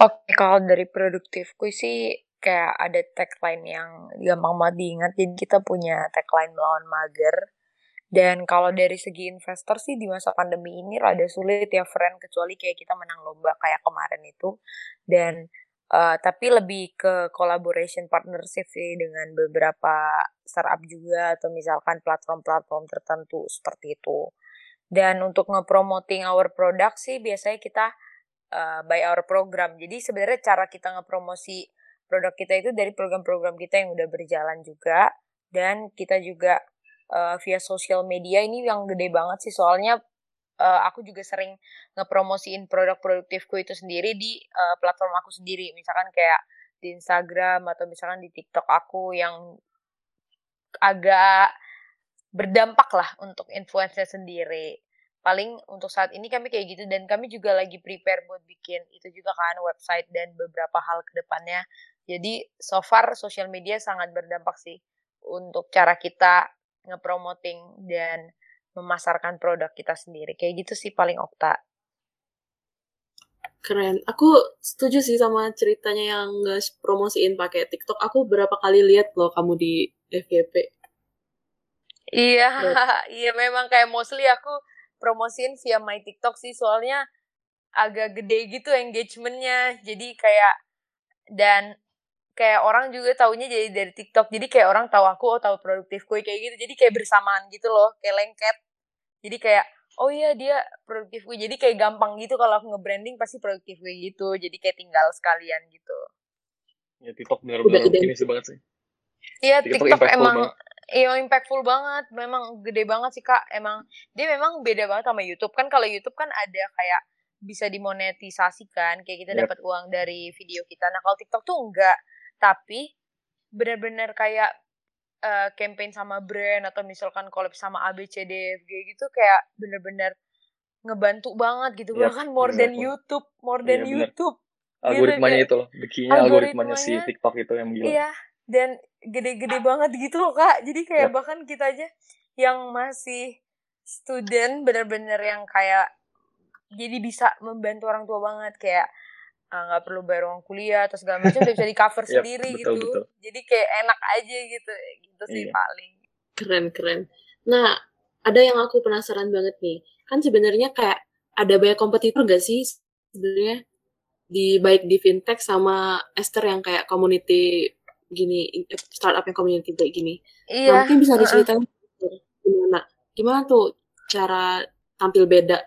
Oke, kalau dari produktifku sih kayak ada tagline yang gampang banget diingat. Jadi kita punya tagline melawan mager. Dan kalau dari segi investor sih di masa pandemi ini rada sulit ya friend kecuali kayak kita menang lomba kayak kemarin itu. Dan uh, tapi lebih ke collaboration partnership sih dengan beberapa startup juga atau misalkan platform-platform tertentu seperti itu. Dan untuk nge-promoting our product sih biasanya kita uh, by our program. Jadi sebenarnya cara kita ngepromosi produk kita itu dari program-program kita yang udah berjalan juga dan kita juga uh, via sosial media ini yang gede banget sih soalnya uh, aku juga sering ngepromosiin produk produktifku itu sendiri di uh, platform aku sendiri misalkan kayak di Instagram atau misalkan di TikTok aku yang agak berdampak lah untuk influencer sendiri paling untuk saat ini kami kayak gitu dan kami juga lagi prepare buat bikin itu juga kan website dan beberapa hal ke depannya. Jadi so far social media sangat berdampak sih untuk cara kita ngepromoting dan memasarkan produk kita sendiri. Kayak gitu sih paling Okta. Keren. Aku setuju sih sama ceritanya yang nggak promosiin pakai TikTok. Aku berapa kali lihat loh kamu di FGP. Iya, iya memang kayak mostly aku promosiin via my TikTok sih soalnya agak gede gitu engagementnya jadi kayak dan kayak orang juga taunya jadi dari TikTok jadi kayak orang tahu aku oh tahu produktif kue kayak gitu jadi kayak bersamaan gitu loh kayak lengket jadi kayak oh iya dia produktif gue jadi kayak gampang gitu kalau aku nge-branding pasti produktif gue gitu jadi kayak tinggal sekalian gitu ya TikTok benar-benar ini sih banget sih iya TikTok, TikTok emang banget. Iya impactful banget, memang gede banget sih kak. Emang dia memang beda banget sama YouTube kan. Kalau YouTube kan ada kayak bisa dimonetisasikan, kayak kita yep. dapat uang dari video kita. Nah kalau TikTok tuh enggak, tapi benar-benar kayak uh, campaign sama brand atau misalkan collab sama ABCDFG gitu kayak bener-bener ngebantu banget gitu. Yep, bahkan more than YouTube more than iya, YouTube. Algoritmanya gitu, itu loh bikinnya algoritmanya, algoritmanya. Si TikTok itu yang gila. Iya dan gede-gede banget gitu loh kak. Jadi kayak yep. bahkan kita aja yang masih student bener-bener yang kayak jadi bisa membantu orang tua banget. Kayak nggak uh, perlu bayar uang kuliah atau segala macam bisa di cover yep, sendiri betul, gitu betul. jadi kayak enak aja gitu gitu sih iya. paling keren keren nah ada yang aku penasaran banget nih kan sebenarnya kayak ada banyak kompetitor gak sih sebenarnya di baik di fintech sama Esther yang kayak community gini startup yang community kayak gini. Iya. Nah, mungkin bisa diceritain uh-uh. gimana gimana tuh cara tampil beda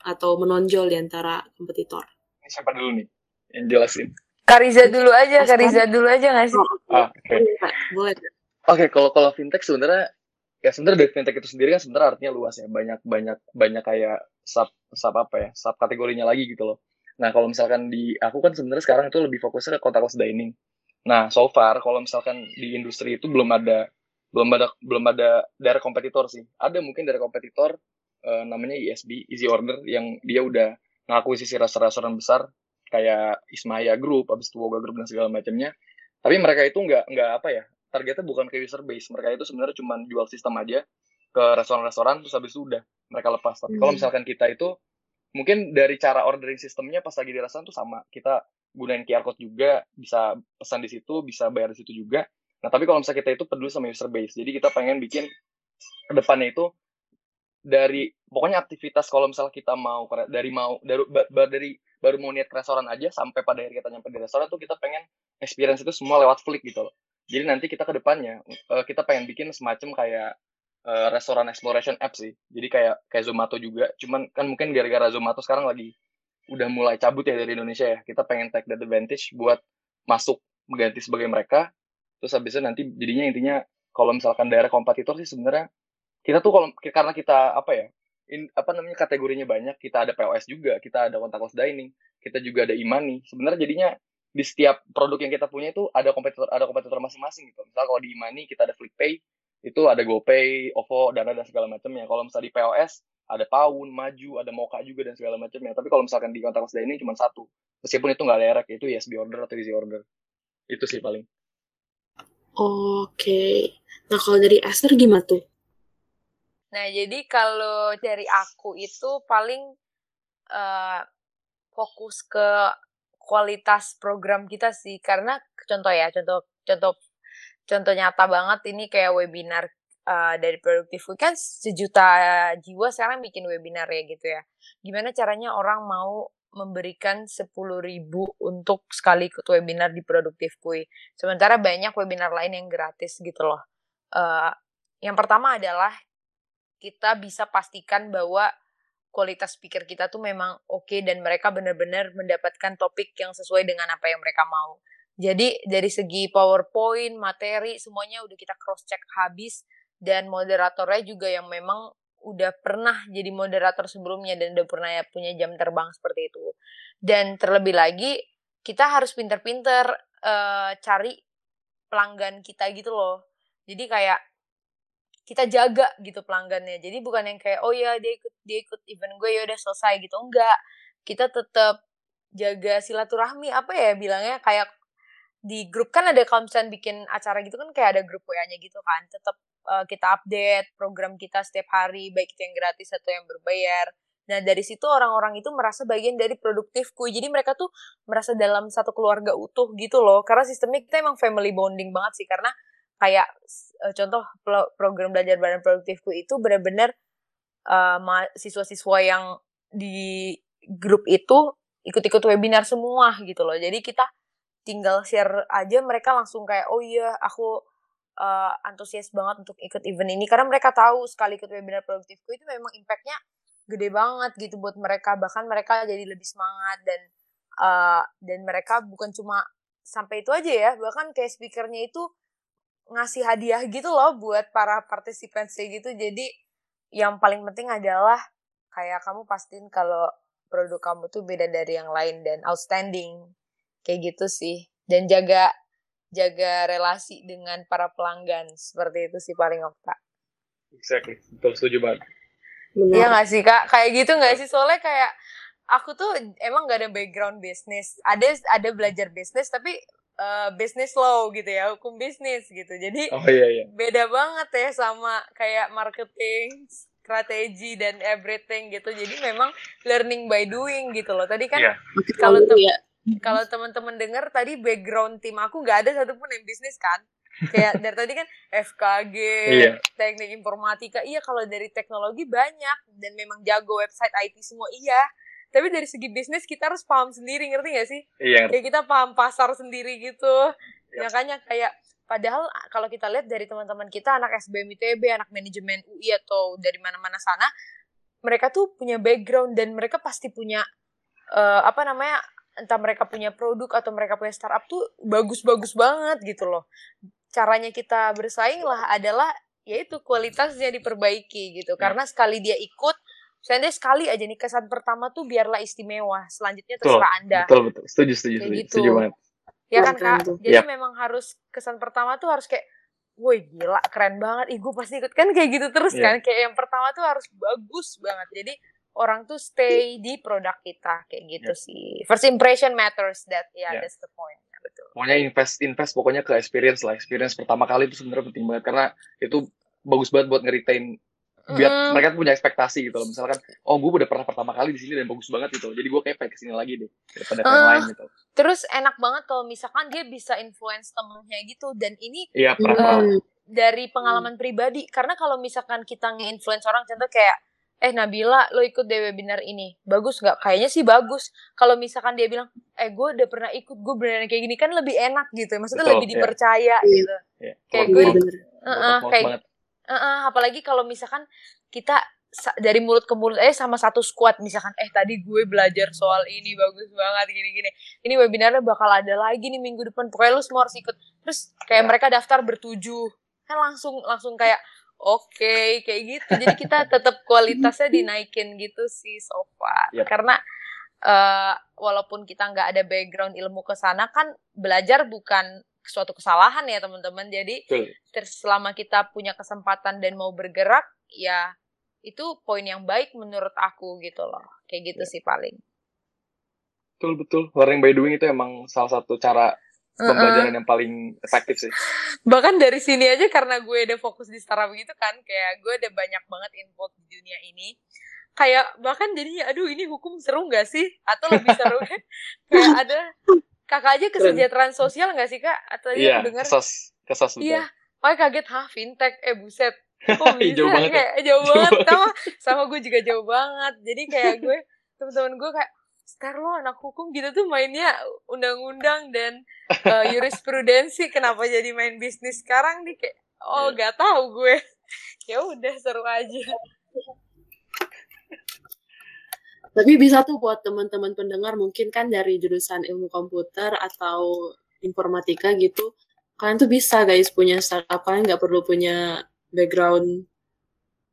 atau menonjol di antara kompetitor. Siapa dulu nih yang jelasin? Kariza dulu aja. Kariza dulu aja nggak sih? Oh, ah, Oke. Okay. Boleh. Oke, okay, kalau kalau fintech sebenarnya ya sebenarnya dari fintech itu sendiri kan sebenarnya artinya luas ya banyak banyak banyak kayak sub sub apa ya sub kategorinya lagi gitu loh Nah, kalau misalkan di aku kan sebenarnya sekarang itu lebih fokusnya ke contactless dining. Nah, so far kalau misalkan di industri itu belum ada belum ada belum ada dari kompetitor sih. Ada mungkin dari kompetitor uh, namanya ISB, Easy Order yang dia udah ngakuisisi restoran-restoran besar kayak Ismaya Group, habis itu Woga Group dan segala macamnya. Tapi mereka itu nggak nggak apa ya targetnya bukan ke user base. Mereka itu sebenarnya cuma jual sistem aja ke restoran-restoran terus habis itu udah mereka lepas. Tapi hmm. kalau misalkan kita itu mungkin dari cara ordering sistemnya pas lagi di restoran tuh sama kita gunain QR code juga bisa pesan di situ bisa bayar di situ juga nah tapi kalau misalnya kita itu peduli sama user base jadi kita pengen bikin ke depannya itu dari pokoknya aktivitas kalau misalnya kita mau dari mau dari, dari baru mau niat restoran aja sampai pada akhir kita nyampe di restoran tuh kita pengen experience itu semua lewat flick gitu loh jadi nanti kita ke depannya eh, kita pengen bikin semacam kayak uh, restoran exploration app sih. Jadi kayak kayak Zomato juga. Cuman kan mungkin gara-gara Zomato sekarang lagi udah mulai cabut ya dari Indonesia ya. Kita pengen take that advantage buat masuk mengganti sebagai mereka. Terus habis nanti jadinya intinya kalau misalkan daerah kompetitor sih sebenarnya kita tuh kalau karena kita apa ya in, apa namanya kategorinya banyak kita ada POS juga kita ada contactless dining kita juga ada imani sebenarnya jadinya di setiap produk yang kita punya itu ada kompetitor ada kompetitor masing-masing gitu misal kalau di imani kita ada FlipPay itu ada GoPay, OVO, Dana dan segala macamnya. Kalau misalnya di POS ada Paun, Maju, ada Moka juga dan segala macamnya. Tapi kalau misalkan di kontak ini cuma satu. Meskipun itu nggak lerek, itu ISB order atau easy order. Itu sih paling. Oke. Nah kalau dari Aster gimana tuh? Nah jadi kalau dari aku itu paling uh, fokus ke kualitas program kita sih karena contoh ya contoh contoh contoh nyata banget ini kayak webinar uh, dari Productive kan sejuta jiwa sekarang bikin webinar ya gitu ya. Gimana caranya orang mau memberikan sepuluh ribu untuk sekali ikut webinar di Productive Week. Sementara banyak webinar lain yang gratis gitu loh. Uh, yang pertama adalah kita bisa pastikan bahwa kualitas speaker kita tuh memang oke okay dan mereka benar-benar mendapatkan topik yang sesuai dengan apa yang mereka mau. Jadi dari segi PowerPoint, materi semuanya udah kita cross check habis dan moderatornya juga yang memang udah pernah jadi moderator sebelumnya dan udah pernah ya punya jam terbang seperti itu. Dan terlebih lagi kita harus pinter-pinter uh, cari pelanggan kita gitu loh. Jadi kayak kita jaga gitu pelanggannya. Jadi bukan yang kayak oh ya dia ikut dia ikut event gue ya udah selesai gitu. Enggak. Kita tetap jaga silaturahmi apa ya bilangnya kayak di grup kan ada kalau misalnya bikin acara gitu kan kayak ada grup WA-nya gitu kan. Tetap uh, kita update program kita setiap hari, baik itu yang gratis atau yang berbayar. Nah, dari situ orang-orang itu merasa bagian dari produktifku. Jadi mereka tuh merasa dalam satu keluarga utuh gitu loh. Karena sistemnya kita emang family bonding banget sih. Karena kayak uh, contoh program belajar bareng produktifku itu benar-benar uh, siswa-siswa yang di grup itu ikut-ikut webinar semua gitu loh. Jadi kita tinggal share aja mereka langsung kayak oh iya aku uh, antusias banget untuk ikut event ini. Karena mereka tahu sekali ikut webinar produktifku itu memang impactnya gede banget gitu buat mereka. Bahkan mereka jadi lebih semangat dan uh, dan mereka bukan cuma sampai itu aja ya. Bahkan kayak speakernya itu ngasih hadiah gitu loh buat para partisipan gitu jadi yang paling penting adalah kayak kamu pastiin kalau produk kamu tuh beda dari yang lain dan outstanding kayak gitu sih dan jaga jaga relasi dengan para pelanggan seperti itu sih paling Okta. Exactly, betul setuju banget. Iya gak sih kak? Kayak gitu gak sih? Soalnya kayak aku tuh emang gak ada background bisnis. Ada ada belajar bisnis tapi uh, bisnis law gitu ya, hukum bisnis gitu. Jadi oh, iya, iya. beda banget ya sama kayak marketing, strategi dan everything gitu. Jadi memang learning by doing gitu loh. Tadi kan yeah. kalau ya. kalau teman-teman dengar tadi background tim aku nggak ada satupun yang bisnis kan kayak dari tadi kan FKG, iya. teknik informatika, iya kalau dari teknologi banyak dan memang jago website IT semua iya. Tapi dari segi bisnis kita harus paham sendiri, ngerti gak sih? Iya. Kayak kita paham pasar sendiri gitu. Iya. Makanya kayak padahal kalau kita lihat dari teman-teman kita anak SBM ITB, anak manajemen UI atau dari mana-mana sana, mereka tuh punya background dan mereka pasti punya uh, apa namanya entah mereka punya produk atau mereka punya startup tuh bagus-bagus banget gitu loh caranya kita bersaing lah adalah yaitu kualitasnya diperbaiki gitu. Ya. Karena sekali dia ikut, misalnya sekali aja nih kesan pertama tuh biarlah istimewa. Selanjutnya terserah betul, Anda. Betul, betul. Setuju, setuju, setuju, gitu. setuju banget. Ya kan Kak? Jadi yep. memang harus kesan pertama tuh harus kayak Woi gila keren banget, ih gue pasti ikut kan kayak gitu terus yeah. kan Kayak yang pertama tuh harus bagus banget Jadi orang tuh stay di produk kita kayak gitu yeah. sih First impression matters that, yeah, yeah. that's the point betul. Pokoknya invest invest pokoknya ke experience lah. Experience pertama kali itu sebenarnya penting banget karena itu bagus banget buat ngeritain biar mm. mereka punya ekspektasi gitu loh. Misalkan, oh gue udah pernah pertama kali di sini dan bagus banget gitu. Jadi gue kayak pengen ke sini lagi deh daripada uh, yang lain gitu. Terus enak banget kalau misalkan dia bisa influence temennya gitu dan ini iya, pernah, uh, dari pengalaman mm. pribadi. Karena kalau misalkan kita nge-influence orang, contoh kayak eh Nabila lo ikut deh webinar ini bagus nggak kayaknya sih bagus kalau misalkan dia bilang eh gue udah pernah ikut gue beneran kayak gini kan lebih enak gitu maksudnya Betul, lebih iya. dipercaya yeah. gitu yeah. kayak gue uh -uh, kayak uh -uh, apalagi kalau misalkan kita dari mulut ke mulut eh sama satu squad misalkan eh tadi gue belajar soal ini bagus banget gini gini ini webinarnya bakal ada lagi nih minggu depan pokoknya lu semua harus ikut terus kayak yeah. mereka daftar bertujuh kan langsung langsung kayak oke okay, kayak gitu jadi kita tetap kualitasnya dinaikin gitu sih so far yep. karena uh, walaupun kita nggak ada background ilmu ke sana kan belajar bukan suatu kesalahan ya teman-teman jadi selama kita punya kesempatan dan mau bergerak ya itu poin yang baik menurut aku gitu loh kayak gitu yeah. sih paling betul betul learning by doing itu emang salah satu cara pembelajaran uh -uh. yang paling efektif sih. Bahkan dari sini aja karena gue udah fokus di startup gitu kan, kayak gue udah banyak banget info di dunia ini. Kayak bahkan jadi aduh ini hukum seru gak sih? Atau lebih seru kayak ada kakak aja kesejahteraan sosial gak sih kak? Atau iya, dengar? Kesas, kesas Iya, makanya kaget ha fintech, eh buset. Kok bisa? jauh banget. Ya? Kayak jauh banget sama sama gue juga jauh banget. Jadi kayak gue teman-teman gue kayak Star lo anak hukum gitu tuh mainnya undang-undang dan uh, jurisprudensi kenapa jadi main bisnis sekarang nih kayak oh yeah. gak tahu gue ya udah seru aja tapi bisa tuh buat teman-teman pendengar mungkin kan dari jurusan ilmu komputer atau informatika gitu kalian tuh bisa guys punya startup kalian nggak perlu punya background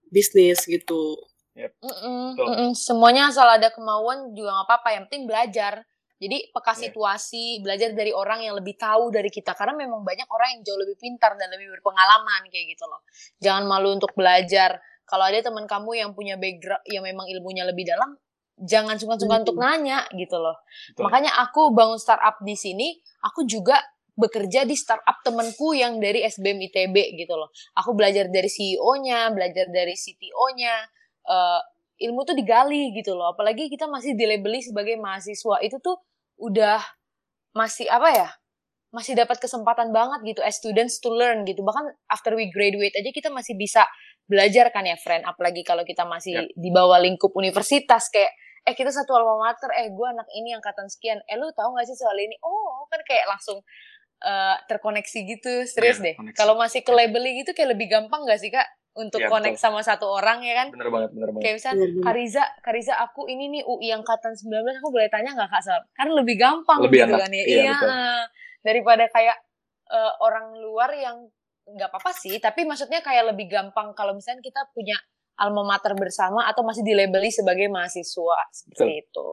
bisnis gitu Yep. Mm -mm, mm -mm. Semuanya asal ada kemauan juga nggak apa-apa. Yang penting belajar. Jadi peka yeah. situasi, belajar dari orang yang lebih tahu dari kita. Karena memang banyak orang yang jauh lebih pintar dan lebih berpengalaman kayak gitu loh. Jangan malu untuk belajar. Kalau ada teman kamu yang punya background, yang memang ilmunya lebih dalam, jangan sungkan-sungkan mm -hmm. untuk nanya gitu loh. Betul. Makanya aku bangun startup di sini, aku juga bekerja di startup temenku yang dari SBM ITB gitu loh. Aku belajar dari CEO-nya, belajar dari CTO-nya, uh, ilmu tuh digali gitu loh apalagi kita masih dilabeli sebagai mahasiswa itu tuh udah masih apa ya masih dapat kesempatan banget gitu as students to learn gitu bahkan after we graduate aja kita masih bisa belajar kan ya friend? Apalagi kalau kita masih yep. di bawah lingkup universitas kayak eh kita satu alma mater eh gue anak ini angkatan sekian. Eh lu tahu gak sih soal ini? Oh kan kayak langsung uh, terkoneksi gitu. Serius yeah, deh. kalau masih ke labeling gitu kayak lebih gampang gak sih kak? Untuk ya, connect betul. sama satu orang ya kan? Bener banget bener banget. Kayak misalnya hmm. Kariza Kariza aku ini nih UI angkatan 19 aku boleh tanya nggak kak soal? Kan lebih gampang lebih gitu enak. kan ya. Iya, iya daripada kayak uh, orang luar yang nggak apa-apa sih tapi maksudnya kayak lebih gampang kalau misalnya kita punya alma mater bersama atau masih dilabeli sebagai mahasiswa seperti Betul. itu.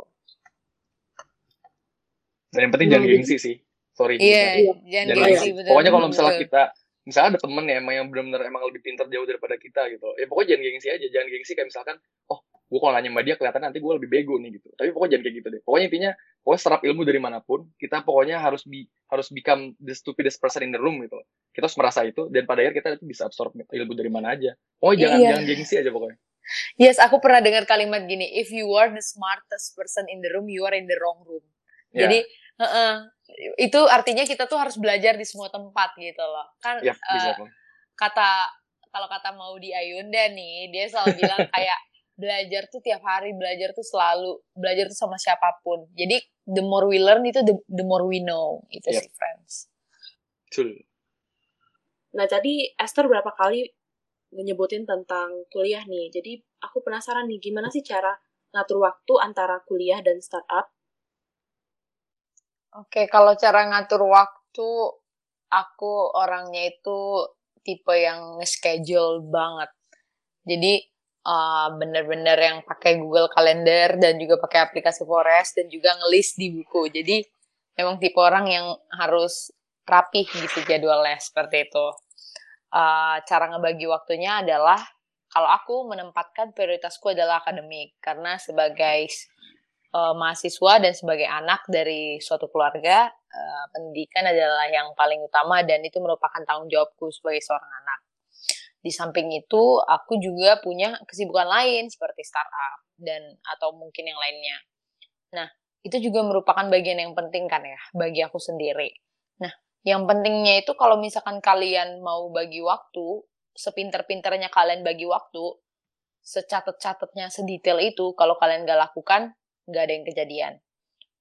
Dan yang penting jangan iya, gengsi sih. Sorry iya jangan, jangan gengsi. pokoknya kalau misalnya kita misalnya ada temen ya emang yang benar-benar emang lebih pintar jauh daripada kita gitu. Ya pokoknya jangan gengsi aja jangan gengsi kayak misalkan oh gue kalau nanya sama dia kelihatan nanti gue lebih bego nih gitu. Tapi pokoknya jangan kayak gitu deh. Pokoknya intinya pokoknya serap ilmu dari mana pun kita pokoknya harus be, harus become the stupidest person in the room gitu. Kita harus merasa itu dan pada akhirnya kita bisa absorb ilmu dari mana aja. Pokoknya jangan iya. jangan gengsi aja pokoknya. Yes aku pernah dengar kalimat gini if you are the smartest person in the room you are in the wrong room. Yeah. jadi uh -uh, itu artinya kita tuh harus belajar di semua tempat gitu loh. Kan yep, uh, kata kalau kata mau di Ayunda nih dia selalu bilang kayak belajar tuh tiap hari belajar tuh selalu belajar tuh sama siapa pun jadi the more we learn itu the, the more we know itu yep. sih friends Betul. nah tadi Esther berapa kali menyebutin tentang kuliah nih jadi aku penasaran nih gimana sih cara ngatur waktu antara kuliah dan startup Oke, kalau cara ngatur waktu, aku orangnya itu tipe yang schedule banget. Jadi uh, bener-bener yang pakai Google Calendar dan juga pakai aplikasi Forest dan juga ngelis di buku. Jadi memang tipe orang yang harus rapih gitu jadwalnya seperti itu. Uh, cara ngebagi waktunya adalah kalau aku menempatkan prioritasku adalah akademik karena sebagai uh, mahasiswa dan sebagai anak dari suatu keluarga uh, pendidikan adalah yang paling utama dan itu merupakan tanggung jawabku sebagai seorang anak. Di samping itu, aku juga punya kesibukan lain seperti startup dan atau mungkin yang lainnya. Nah, itu juga merupakan bagian yang penting kan ya bagi aku sendiri. Nah, yang pentingnya itu kalau misalkan kalian mau bagi waktu, sepinter-pinternya kalian bagi waktu, secatat-catatnya sedetail itu, kalau kalian gak lakukan, gak ada yang kejadian.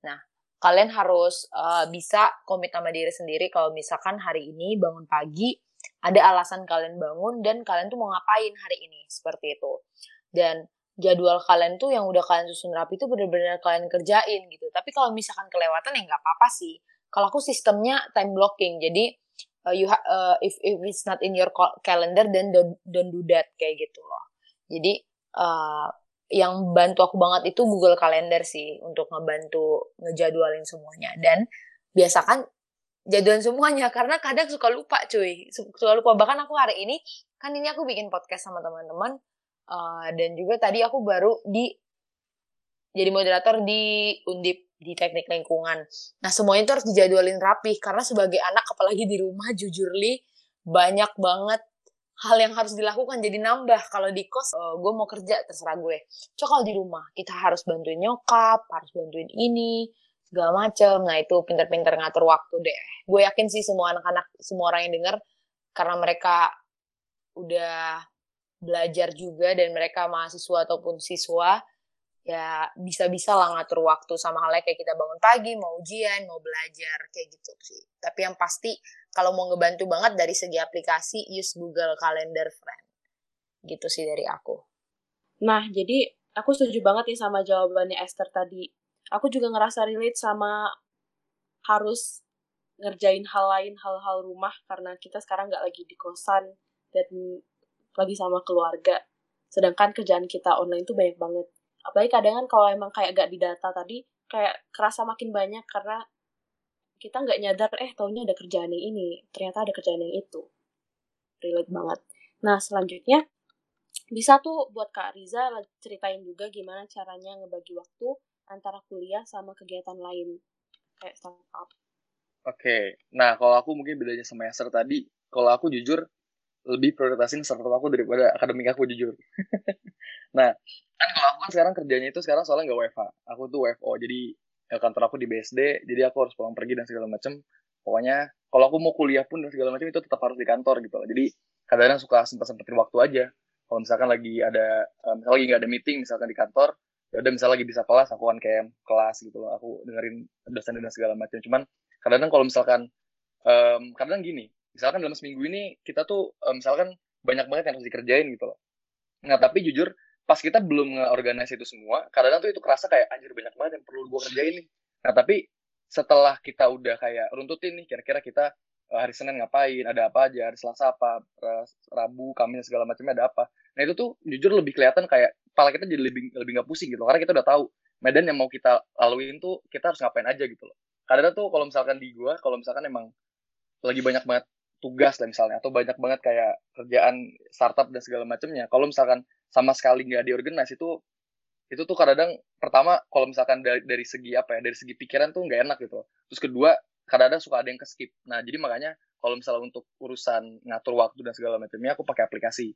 Nah, kalian harus uh, bisa komit sama diri sendiri kalau misalkan hari ini bangun pagi, ada alasan kalian bangun dan kalian tuh mau ngapain hari ini seperti itu. Dan jadwal kalian tuh yang udah kalian susun rapi itu bener-bener kalian kerjain gitu. Tapi kalau misalkan kelewatan ya nggak apa-apa sih. Kalau aku sistemnya time blocking jadi uh, you uh, if if it's not in your calendar then don't, don't do that kayak gitu loh. Jadi uh, yang bantu aku banget itu Google Calendar sih untuk ngebantu ngejadwalin semuanya. Dan biasakan jadwal semuanya. Karena kadang suka lupa cuy. Suka lupa. Bahkan aku hari ini kan ini aku bikin podcast sama teman-teman uh, dan juga tadi aku baru di jadi moderator di undip di teknik lingkungan. Nah semuanya itu harus dijadwalin rapi karena sebagai anak apalagi di rumah jujur li banyak banget hal yang harus dilakukan. Jadi nambah. Kalau di kos uh, gue mau kerja terserah gue. Coba di rumah kita harus bantuin nyokap harus bantuin ini segala macem. Nah itu pinter-pinter ngatur waktu deh. Gue yakin sih semua anak-anak, semua orang yang denger, karena mereka udah belajar juga dan mereka mahasiswa ataupun siswa, ya bisa-bisa lah ngatur waktu sama halnya kayak kita bangun pagi, mau ujian, mau belajar, kayak gitu sih. Tapi yang pasti kalau mau ngebantu banget dari segi aplikasi, use Google Calendar Friend. Gitu sih dari aku. Nah, jadi aku setuju banget nih sama jawabannya Esther tadi aku juga ngerasa relate sama harus ngerjain hal lain hal-hal rumah karena kita sekarang nggak lagi di kosan dan lagi sama keluarga. Sedangkan kerjaan kita online tuh banyak banget. Apalagi kadang kan kalau emang kayak gak didata tadi kayak kerasa makin banyak karena kita nggak nyadar eh taunya ada kerjaan yang ini ternyata ada kerjaan yang itu. Relate banget. Nah selanjutnya bisa tuh buat Kak Riza ceritain juga gimana caranya ngebagi waktu antara kuliah sama kegiatan lain kayak startup. Oke, okay. nah kalau aku mungkin bedanya sama Esther tadi, kalau aku jujur lebih prioritasin startup aku daripada akademik aku jujur. nah, kan kalau aku kan sekarang kerjanya itu sekarang soalnya nggak WFH, aku tuh WFO, jadi ya, kantor aku di BSD, jadi aku harus pulang pergi dan segala macam. Pokoknya kalau aku mau kuliah pun dan segala macam itu tetap harus di kantor gitu. Jadi kadang-kadang suka sempat-sempatin waktu aja. Kalau misalkan lagi ada, eh, misalnya lagi nggak ada meeting misalkan di kantor, ya udah misalnya lagi bisa kelas aku kan kayak kelas gitu loh. Aku dengerin dosen dan segala macam. Cuman kadang-kadang kalau misalkan um, kadang gini misalkan dalam seminggu ini kita tuh um, misalkan banyak banget yang harus dikerjain gitu loh. Nah tapi jujur pas kita belum nge itu semua kadang-kadang tuh itu kerasa kayak anjir banyak banget yang perlu gue kerjain nih. Nah tapi setelah kita udah kayak runtutin nih kira-kira kita hari Senin ngapain, ada apa aja, hari Selasa apa, Rabu, Kamis segala macamnya ada apa. Nah itu tuh jujur lebih kelihatan kayak kepala kita jadi lebih lebih nggak pusing gitu karena kita udah tahu medan yang mau kita laluin tuh kita harus ngapain aja gitu loh. Kadang tuh kalau misalkan di gua, kalau misalkan emang lagi banyak banget tugas lah misalnya atau banyak banget kayak kerjaan startup dan segala macamnya. Kalau misalkan sama sekali nggak diorganize itu itu tuh kadang pertama kalau misalkan dari, dari segi apa ya dari segi pikiran tuh nggak enak gitu terus kedua kadang-kadang suka ada yang keskip nah jadi makanya kalau misalnya untuk urusan ngatur waktu dan segala macamnya aku pakai aplikasi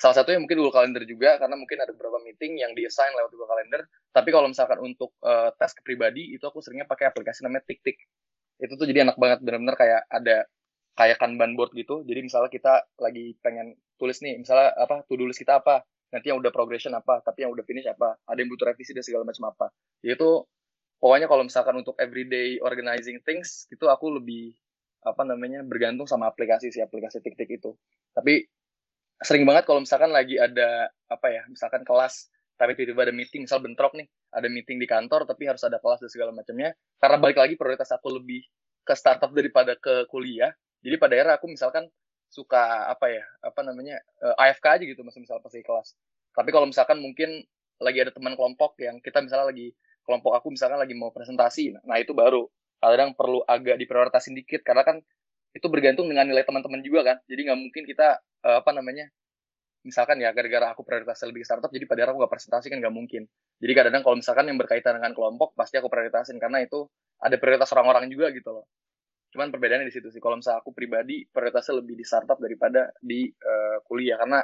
salah satunya mungkin Google Calendar juga karena mungkin ada beberapa meeting yang di assign lewat Google Calendar. Tapi kalau misalkan untuk uh, tes pribadi itu aku seringnya pakai aplikasi namanya TikTik itu tuh jadi enak banget benar-benar kayak ada kayak kanban board gitu. Jadi misalnya kita lagi pengen tulis nih misalnya apa to do list kita apa? Nanti yang udah progression apa tapi yang udah finish apa? Ada yang butuh revisi dan segala macam apa. Itu pokoknya kalau misalkan untuk everyday organizing things itu aku lebih apa namanya bergantung sama aplikasi si aplikasi tik-tik itu. Tapi sering banget kalau misalkan lagi ada apa ya misalkan kelas tapi tiba-tiba ada meeting misal bentrok nih ada meeting di kantor tapi harus ada kelas dan segala macamnya karena balik lagi prioritas aku lebih ke startup daripada ke kuliah jadi pada era aku misalkan suka apa ya apa namanya uh, eh, AFK aja gitu masih misal pas di kelas. Tapi kalau misalkan mungkin lagi ada teman kelompok yang kita misalnya lagi kelompok aku misalkan lagi mau presentasi nah, nah itu baru. Kadang perlu agak diprioritasin dikit karena kan itu bergantung dengan nilai teman-teman juga kan jadi nggak mungkin kita uh, apa namanya misalkan ya gara-gara aku prioritas lebih startup jadi pada aku nggak presentasi kan nggak mungkin jadi kadang-kadang kalau misalkan yang berkaitan dengan kelompok pasti aku prioritasin karena itu ada prioritas orang-orang juga gitu loh Cuman perbedaannya di situ sih. Kalau misalnya aku pribadi prioritasnya lebih di startup daripada di uh, kuliah karena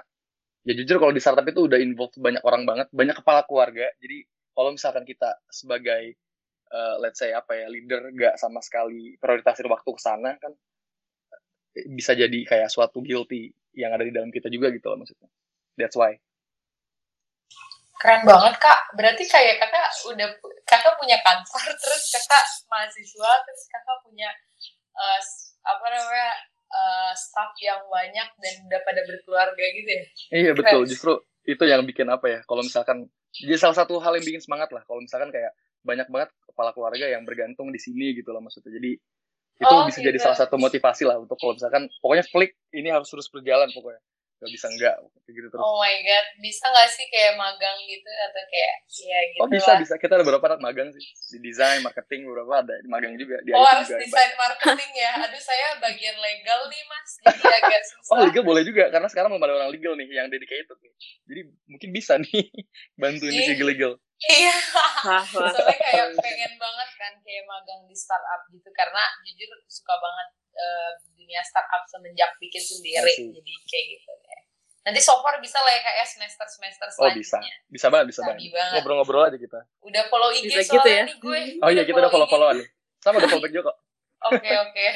ya jujur kalau di startup itu udah involved banyak orang banget, banyak kepala keluarga. Jadi kalau misalkan kita sebagai uh, let's say apa ya leader gak sama sekali prioritasin waktu ke sana kan bisa jadi kayak suatu guilty yang ada di dalam kita juga gitu loh maksudnya. That's why. Keren banget kak. Berarti kayak kakak udah kakak punya kantor terus kakak mahasiswa terus kakak punya uh, apa namanya uh, staff yang banyak dan udah pada berkeluarga gitu ya iya betul justru itu yang bikin apa ya kalau misalkan jadi salah satu hal yang bikin semangat lah kalau misalkan kayak banyak banget kepala keluarga yang bergantung di sini gitu loh maksudnya jadi itu oh, bisa gitu. jadi salah satu motivasi lah untuk kalau misalkan pokoknya flick ini harus terus berjalan pokoknya gak bisa enggak gitu terus. Oh my god bisa gak sih kayak magang gitu atau kayak ya gitu oh bisa lah. bisa. Kita ada beberapa anak magang sih. Di desain marketing beberapa ada di magang juga di oh harus desain marketing ya. Aduh saya bagian legal nih mas. Jadi agak susah. Oh legal boleh juga karena sekarang mau ada orang legal nih yang dedicated nih. Jadi mungkin bisa nih bantuin di segi legal Iya, soalnya kayak pengen banget kan kayak magang di startup gitu. Karena jujur suka banget uh, dunia startup semenjak bikin sendiri. Jadi kayak gitu ya nanti so far bisa lah ya kayak semester semester selanjutnya oh bisa. bisa banget bisa banget. ngobrol-ngobrol aja kita. Udah follow IG bisa gitu ya? nih gue. Oh iya kita udah follow followan sama udah follow back juga kok. Oke oke.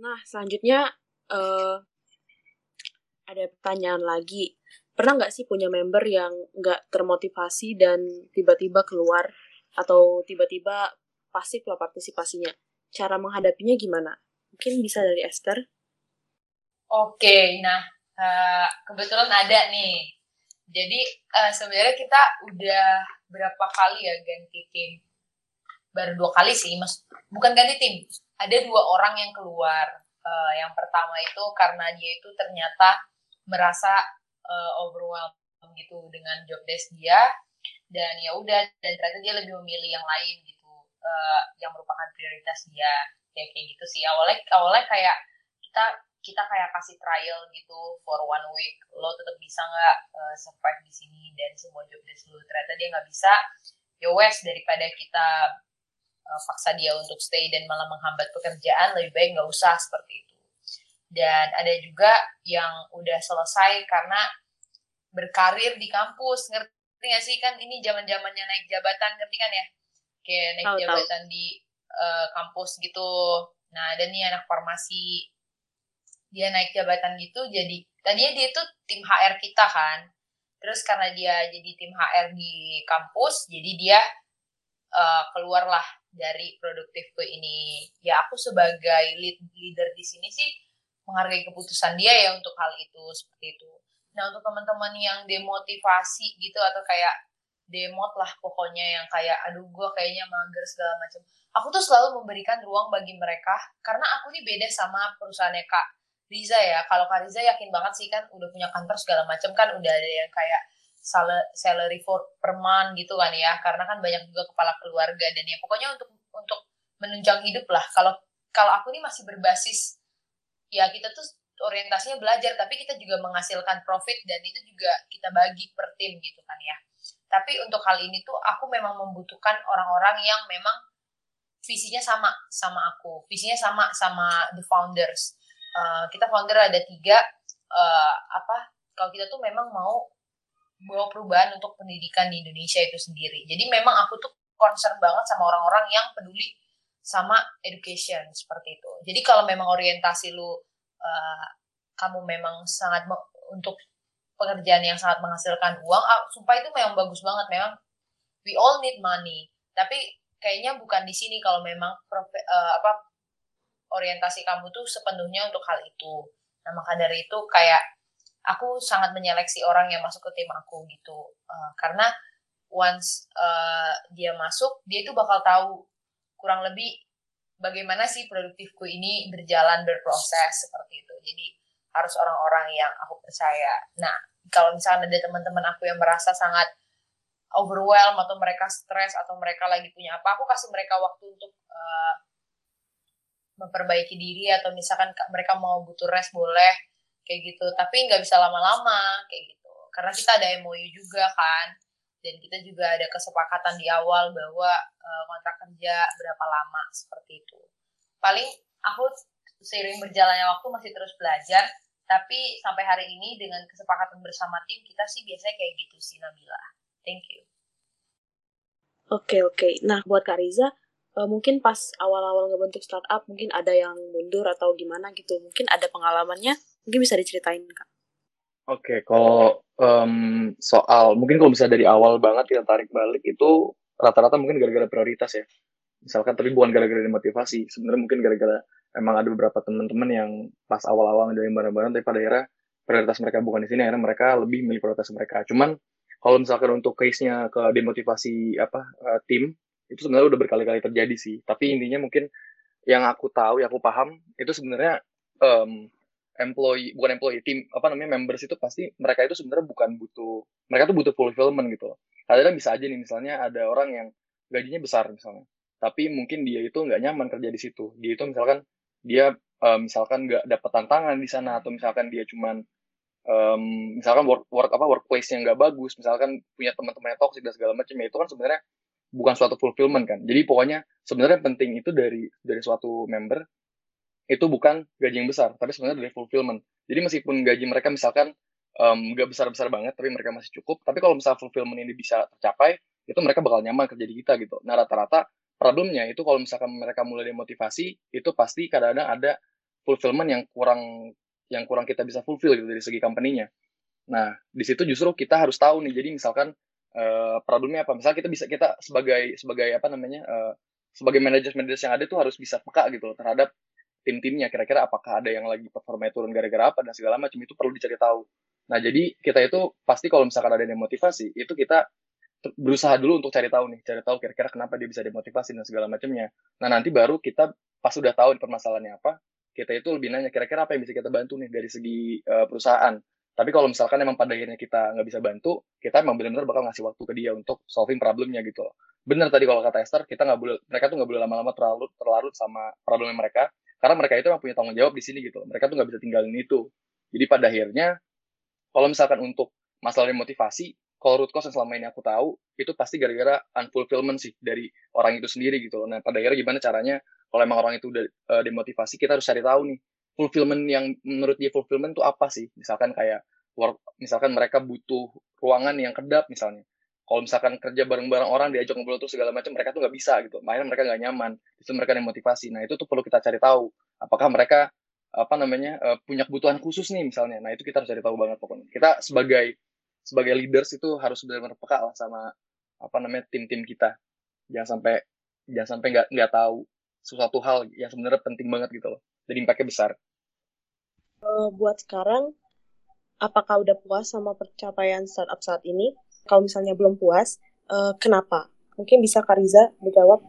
Nah selanjutnya uh, ada pertanyaan lagi. Pernah nggak sih punya member yang nggak termotivasi dan tiba-tiba keluar atau tiba-tiba pasif lah partisipasinya cara menghadapinya gimana? Mungkin bisa dari Esther? Oke, nah uh, kebetulan ada nih. Jadi uh, sebenarnya kita udah berapa kali ya ganti tim? Baru dua kali sih, mas. Bukan ganti tim. Ada dua orang yang keluar. Uh, yang pertama itu karena dia itu ternyata merasa overwhelmed gitu dengan job desk dia dan ya udah dan ternyata dia lebih memilih yang lain gitu uh, yang merupakan prioritas dia. Kayak kayak gitu sih. Awalnya awalnya kayak kita kita kayak kasih trial gitu for one week lo tetap bisa nggak uh, survive di sini dan semua job desk lo. Ternyata dia nggak bisa. Ya wes daripada kita uh, paksa dia untuk stay dan malah menghambat pekerjaan lebih baik nggak usah seperti itu. Dan ada juga yang udah selesai karena berkarir di kampus. Ngerti nggak sih? Kan ini zaman zamannya naik jabatan ngerti kan ya kayak naik oh, jabatan tahu. di uh, kampus gitu. Nah ada nih anak farmasi. Dia naik jabatan gitu jadi tadinya dia tuh tim HR kita kan. Terus karena dia jadi tim HR di kampus jadi dia uh, keluarlah dari produktif ke ini. Ya aku sebagai lead leader di sini sih menghargai keputusan dia ya untuk hal itu seperti itu. Nah untuk teman-teman yang demotivasi gitu atau kayak demot lah pokoknya yang kayak aduh gue kayaknya mager segala macam aku tuh selalu memberikan ruang bagi mereka karena aku nih beda sama perusahaannya kak Riza ya. Kalau kak Riza yakin banget sih kan udah punya kantor segala macam kan udah ada yang kayak salary for per month gitu kan ya. Karena kan banyak juga kepala keluarga dan ya pokoknya untuk untuk menunjang hidup lah. Kalau kalau aku nih masih berbasis ya kita tuh orientasinya belajar tapi kita juga menghasilkan profit dan itu juga kita bagi per tim gitu kan ya tapi untuk hal ini tuh aku memang membutuhkan orang-orang yang memang visinya sama sama aku. Visinya sama sama the founders. Uh, kita founder ada tiga. Uh, apa kalau kita tuh memang mau bawa perubahan untuk pendidikan di Indonesia itu sendiri. Jadi memang aku tuh concern banget sama orang-orang yang peduli sama education seperti itu. Jadi kalau memang orientasi lu uh, kamu memang sangat untuk pekerjaan yang sangat menghasilkan uang, ah, sumpah itu memang bagus banget. Memang we all need money. Tapi kayaknya bukan di sini kalau memang profe, uh, apa orientasi kamu tuh sepenuhnya untuk hal itu. Nah maka dari itu kayak aku sangat menyeleksi orang yang masuk ke tim aku gitu. Uh, karena once uh, dia masuk, dia itu bakal tahu kurang lebih bagaimana sih produktifku ini berjalan berproses seperti itu. Jadi harus orang-orang yang aku percaya. Nah, kalau misalnya ada teman-teman aku yang merasa sangat overwhelmed atau mereka stres atau mereka lagi punya apa, aku kasih mereka waktu untuk uh, memperbaiki diri atau misalkan mereka mau butuh rest boleh kayak gitu. Tapi nggak bisa lama-lama kayak gitu. Karena kita ada MOU juga kan. Dan kita juga ada kesepakatan di awal bahwa uh, kontrak kerja berapa lama seperti itu. Paling aku seiring berjalannya waktu masih terus belajar tapi sampai hari ini dengan kesepakatan bersama tim kita sih biasanya kayak gitu sih Nabila. Thank you. Oke okay, oke. Okay. nah buat Kak Riza uh, mungkin pas awal-awal ngebentuk startup mungkin ada yang mundur atau gimana gitu. Mungkin ada pengalamannya mungkin bisa diceritain Kak. Oke okay, kalau um, soal mungkin kalau bisa dari awal banget kita tarik balik itu rata-rata mungkin gara-gara prioritas ya. Misalkan tapi bukan gara-gara motivasi. Sebenarnya mungkin gara-gara emang ada beberapa teman-teman yang pas awal-awal ngejalanin bareng-bareng tapi pada akhirnya prioritas mereka bukan di sini akhirnya mereka lebih milih prioritas mereka. Cuman kalau misalkan untuk case-nya ke demotivasi apa uh, tim itu sebenarnya udah berkali-kali terjadi sih. Tapi intinya mungkin yang aku tahu yang aku paham itu sebenarnya um, employee bukan employee tim apa namanya members itu pasti mereka itu sebenarnya bukan butuh mereka tuh butuh fulfillment gitu kadang bisa aja nih misalnya ada orang yang gajinya besar misalnya tapi mungkin dia itu nggak nyaman kerja di situ. Dia itu misalkan dia uh, misalkan nggak dapat tantangan di sana atau misalkan dia cuman um, misalkan work, work apa workplace yang nggak bagus misalkan punya teman-teman yang toxic dan segala macam ya itu kan sebenarnya bukan suatu fulfillment kan. Jadi pokoknya sebenarnya penting itu dari dari suatu member itu bukan gaji yang besar tapi sebenarnya dari fulfillment. Jadi meskipun gaji mereka misalkan nggak um, besar-besar banget tapi mereka masih cukup tapi kalau misalnya fulfillment ini bisa tercapai itu mereka bakal nyaman kerja di kita gitu. Nah rata-rata problemnya itu kalau misalkan mereka mulai demotivasi itu pasti kadang-kadang ada fulfillment yang kurang yang kurang kita bisa fulfill gitu dari segi company-nya. Nah, di situ justru kita harus tahu nih. Jadi misalkan uh, problemnya apa? Misalnya kita bisa kita sebagai sebagai apa namanya uh, sebagai manajer-manajer yang ada itu harus bisa peka gitu loh, terhadap tim-timnya. Kira-kira apakah ada yang lagi performanya turun gara-gara apa dan segala macam itu perlu dicari tahu. Nah, jadi kita itu pasti kalau misalkan ada demotivasi, itu kita berusaha dulu untuk cari tahu nih, cari tahu kira-kira kenapa dia bisa demotivasi dan segala macamnya. Nah nanti baru kita pas sudah tahu permasalahannya apa, kita itu lebih nanya kira-kira apa yang bisa kita bantu nih dari segi uh, perusahaan. Tapi kalau misalkan emang pada akhirnya kita nggak bisa bantu, kita emang benar-benar bakal ngasih waktu ke dia untuk solving problemnya gitu loh. Bener tadi kalau kata Esther, kita nggak boleh, mereka tuh nggak boleh lama-lama terlalu terlarut sama problemnya mereka, karena mereka itu emang punya tanggung jawab di sini gitu. Loh. Mereka tuh nggak bisa tinggalin itu. Jadi pada akhirnya, kalau misalkan untuk masalah motivasi, kalau root cause yang selama ini aku tahu itu pasti gara-gara unfulfillment sih dari orang itu sendiri gitu loh. Nah pada akhirnya gimana caranya kalau emang orang itu udah uh, demotivasi kita harus cari tahu nih fulfillment yang menurut dia fulfillment itu apa sih? Misalkan kayak misalkan mereka butuh ruangan yang kedap misalnya. Kalau misalkan kerja bareng-bareng orang diajak ngobrol terus segala macam mereka tuh nggak bisa gitu. Makanya mereka nggak nyaman. Itu mereka demotivasi. Nah itu tuh perlu kita cari tahu. Apakah mereka apa namanya uh, punya kebutuhan khusus nih misalnya. Nah itu kita harus cari tahu banget pokoknya. Kita sebagai sebagai leaders itu harus benar-benar peka lah sama apa namanya tim-tim kita jangan sampai jangan sampai nggak nggak tahu sesuatu hal yang sebenarnya penting banget gitu loh jadi impactnya besar uh, buat sekarang apakah udah puas sama pencapaian startup saat ini kalau misalnya belum puas Uh, kenapa? Mungkin bisa Kariza menjawab.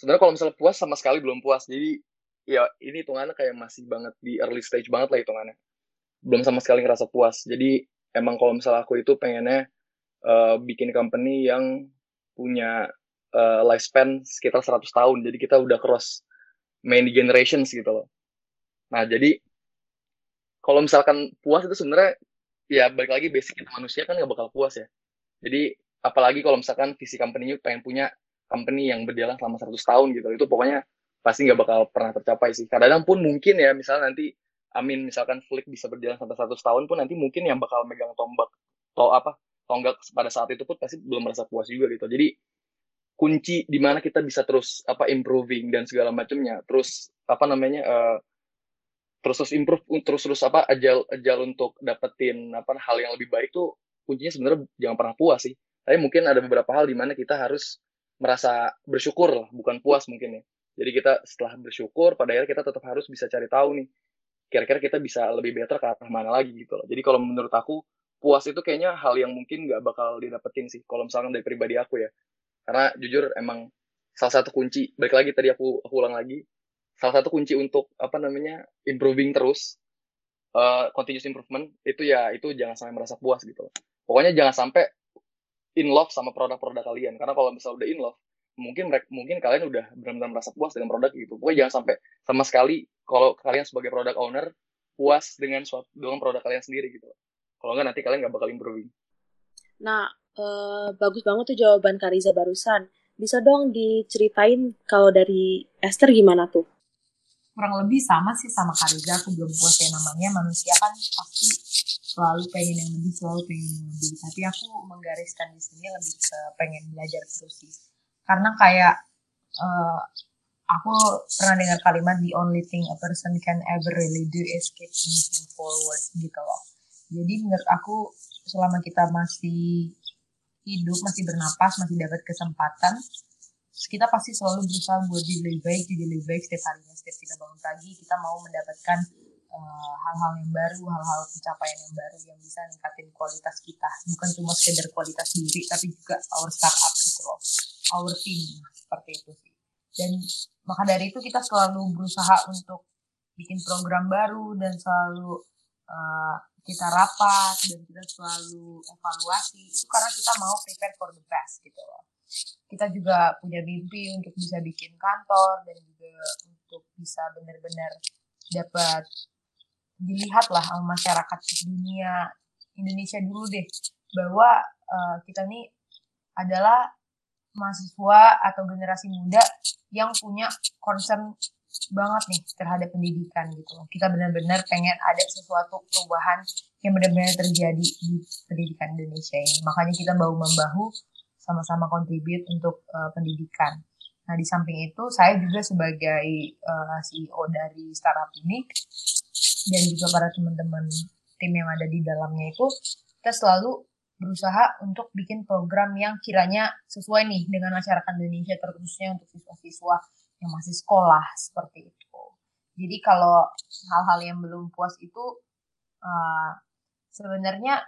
Sebenarnya kalau misalnya puas sama sekali belum puas. Jadi ya ini hitungannya kayak masih banget di early stage banget lah hitungannya. Belum sama sekali ngerasa puas. Jadi emang kalau misalnya aku itu pengennya uh, bikin company yang punya uh, lifespan sekitar 100 tahun. Jadi kita udah cross many generations gitu loh. Nah, jadi kalau misalkan puas itu sebenarnya ya balik lagi basic kita manusia kan nggak bakal puas ya. Jadi apalagi kalau misalkan visi company pengen punya company yang berjalan selama 100 tahun gitu. Itu pokoknya pasti nggak bakal pernah tercapai sih. Kadang-kadang pun mungkin ya misalnya nanti Amin misalkan Flick bisa berjalan sampai 100 tahun pun nanti mungkin yang bakal megang tombak atau apa tonggak pada saat itu pun pasti belum merasa puas juga gitu. Jadi kunci di mana kita bisa terus apa improving dan segala macamnya terus apa namanya uh, terus terus improve terus terus apa ajal ajal untuk dapetin apa hal yang lebih baik tuh kuncinya sebenarnya jangan pernah puas sih tapi mungkin ada beberapa hal di mana kita harus merasa bersyukur lah bukan puas mungkin ya jadi kita setelah bersyukur pada akhirnya kita tetap harus bisa cari tahu nih kira-kira kita bisa lebih better ke arah mana lagi gitu loh. Jadi kalau menurut aku puas itu kayaknya hal yang mungkin nggak bakal didapetin sih kalau misalkan dari pribadi aku ya. Karena jujur emang salah satu kunci balik lagi tadi aku aku ulang lagi salah satu kunci untuk apa namanya improving terus uh, continuous improvement itu ya itu jangan sampai merasa puas gitu pokoknya jangan sampai in love sama produk-produk kalian. Karena kalau misalnya udah in love mungkin mungkin kalian udah benar-benar merasa puas dengan produk gitu pokoknya jangan sampai sama sekali kalau kalian sebagai product owner puas dengan suatu dengan produk kalian sendiri gitu kalau enggak nanti kalian nggak bakal improving nah Uh, bagus banget tuh jawaban Kariza barusan. Bisa dong diceritain kalau dari Esther gimana tuh? Kurang lebih sama sih sama Kariza, aku belum puas ya namanya manusia kan pasti selalu pengen yang lebih, selalu pengen yang lebih. Tapi aku menggariskan di sini lebih ke pengen belajar terus sih. Karena kayak uh, aku pernah dengar kalimat the only thing a person can ever really do is keep moving forward gitu loh. Jadi menurut aku selama kita masih hidup, masih bernapas, masih dapat kesempatan, kita pasti selalu berusaha buat jadi lebih baik, jadi lebih baik setiap harinya. Setiap kita bangun pagi, kita mau mendapatkan eh, hal-hal uh, yang baru, hal-hal pencapaian yang baru yang bisa ningkatin kualitas kita. Bukan cuma sekedar kualitas diri, tapi juga our startup gitu loh. Our team, seperti itu sih. Dan maka dari itu kita selalu berusaha untuk bikin program baru dan selalu uh, kita rapat dan kita selalu evaluasi itu karena kita mau prepare for the best gitu loh. Kita juga punya mimpi untuk bisa bikin kantor dan juga untuk bisa benar-benar dapat dilihat lah sama masyarakat dunia Indonesia dulu deh bahwa uh, kita nih adalah mahasiswa atau generasi muda yang punya concern banget nih terhadap pendidikan gitu. Kita benar-benar pengen ada sesuatu perubahan yang benar-benar terjadi di pendidikan Indonesia ini. Makanya kita bahu-membahu sama-sama kontribut untuk uh, pendidikan. Nah, di samping itu saya juga sebagai uh, eh, CEO dari startup ini dan juga para teman-teman tim yang ada di dalamnya itu kita selalu berusaha untuk bikin program yang kiranya sesuai nih dengan masyarakat Indonesia terkhususnya untuk siswa-siswa yang masih sekolah seperti itu. Jadi kalau hal-hal yang belum puas itu uh, sebenarnya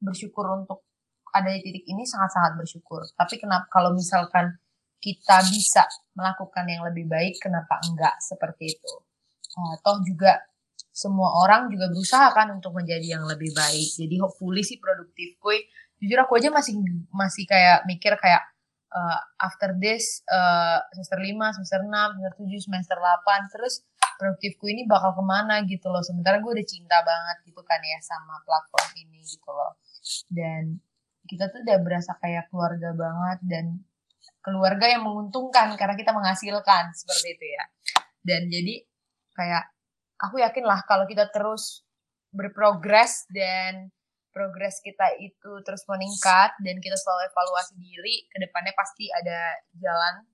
bersyukur untuk ada di titik ini sangat-sangat bersyukur. Tapi kenapa kalau misalkan kita bisa melakukan yang lebih baik, kenapa enggak seperti itu? Uh, toh juga semua orang juga berusaha kan untuk menjadi yang lebih baik. Jadi hopefully sih produktif. Gue jujur aku aja masih masih kayak mikir kayak uh, after this uh, semester 5, semester 6, semester 7, semester 8 terus produktifku ini bakal ke mana gitu loh sementara gue udah cinta banget gitu kan ya sama platform ini gitu loh dan kita tuh udah berasa kayak keluarga banget dan keluarga yang menguntungkan karena kita menghasilkan seperti itu ya dan jadi kayak aku yakin lah kalau kita terus berprogres dan progres kita itu terus meningkat dan kita selalu evaluasi diri, ke depannya pasti ada jalan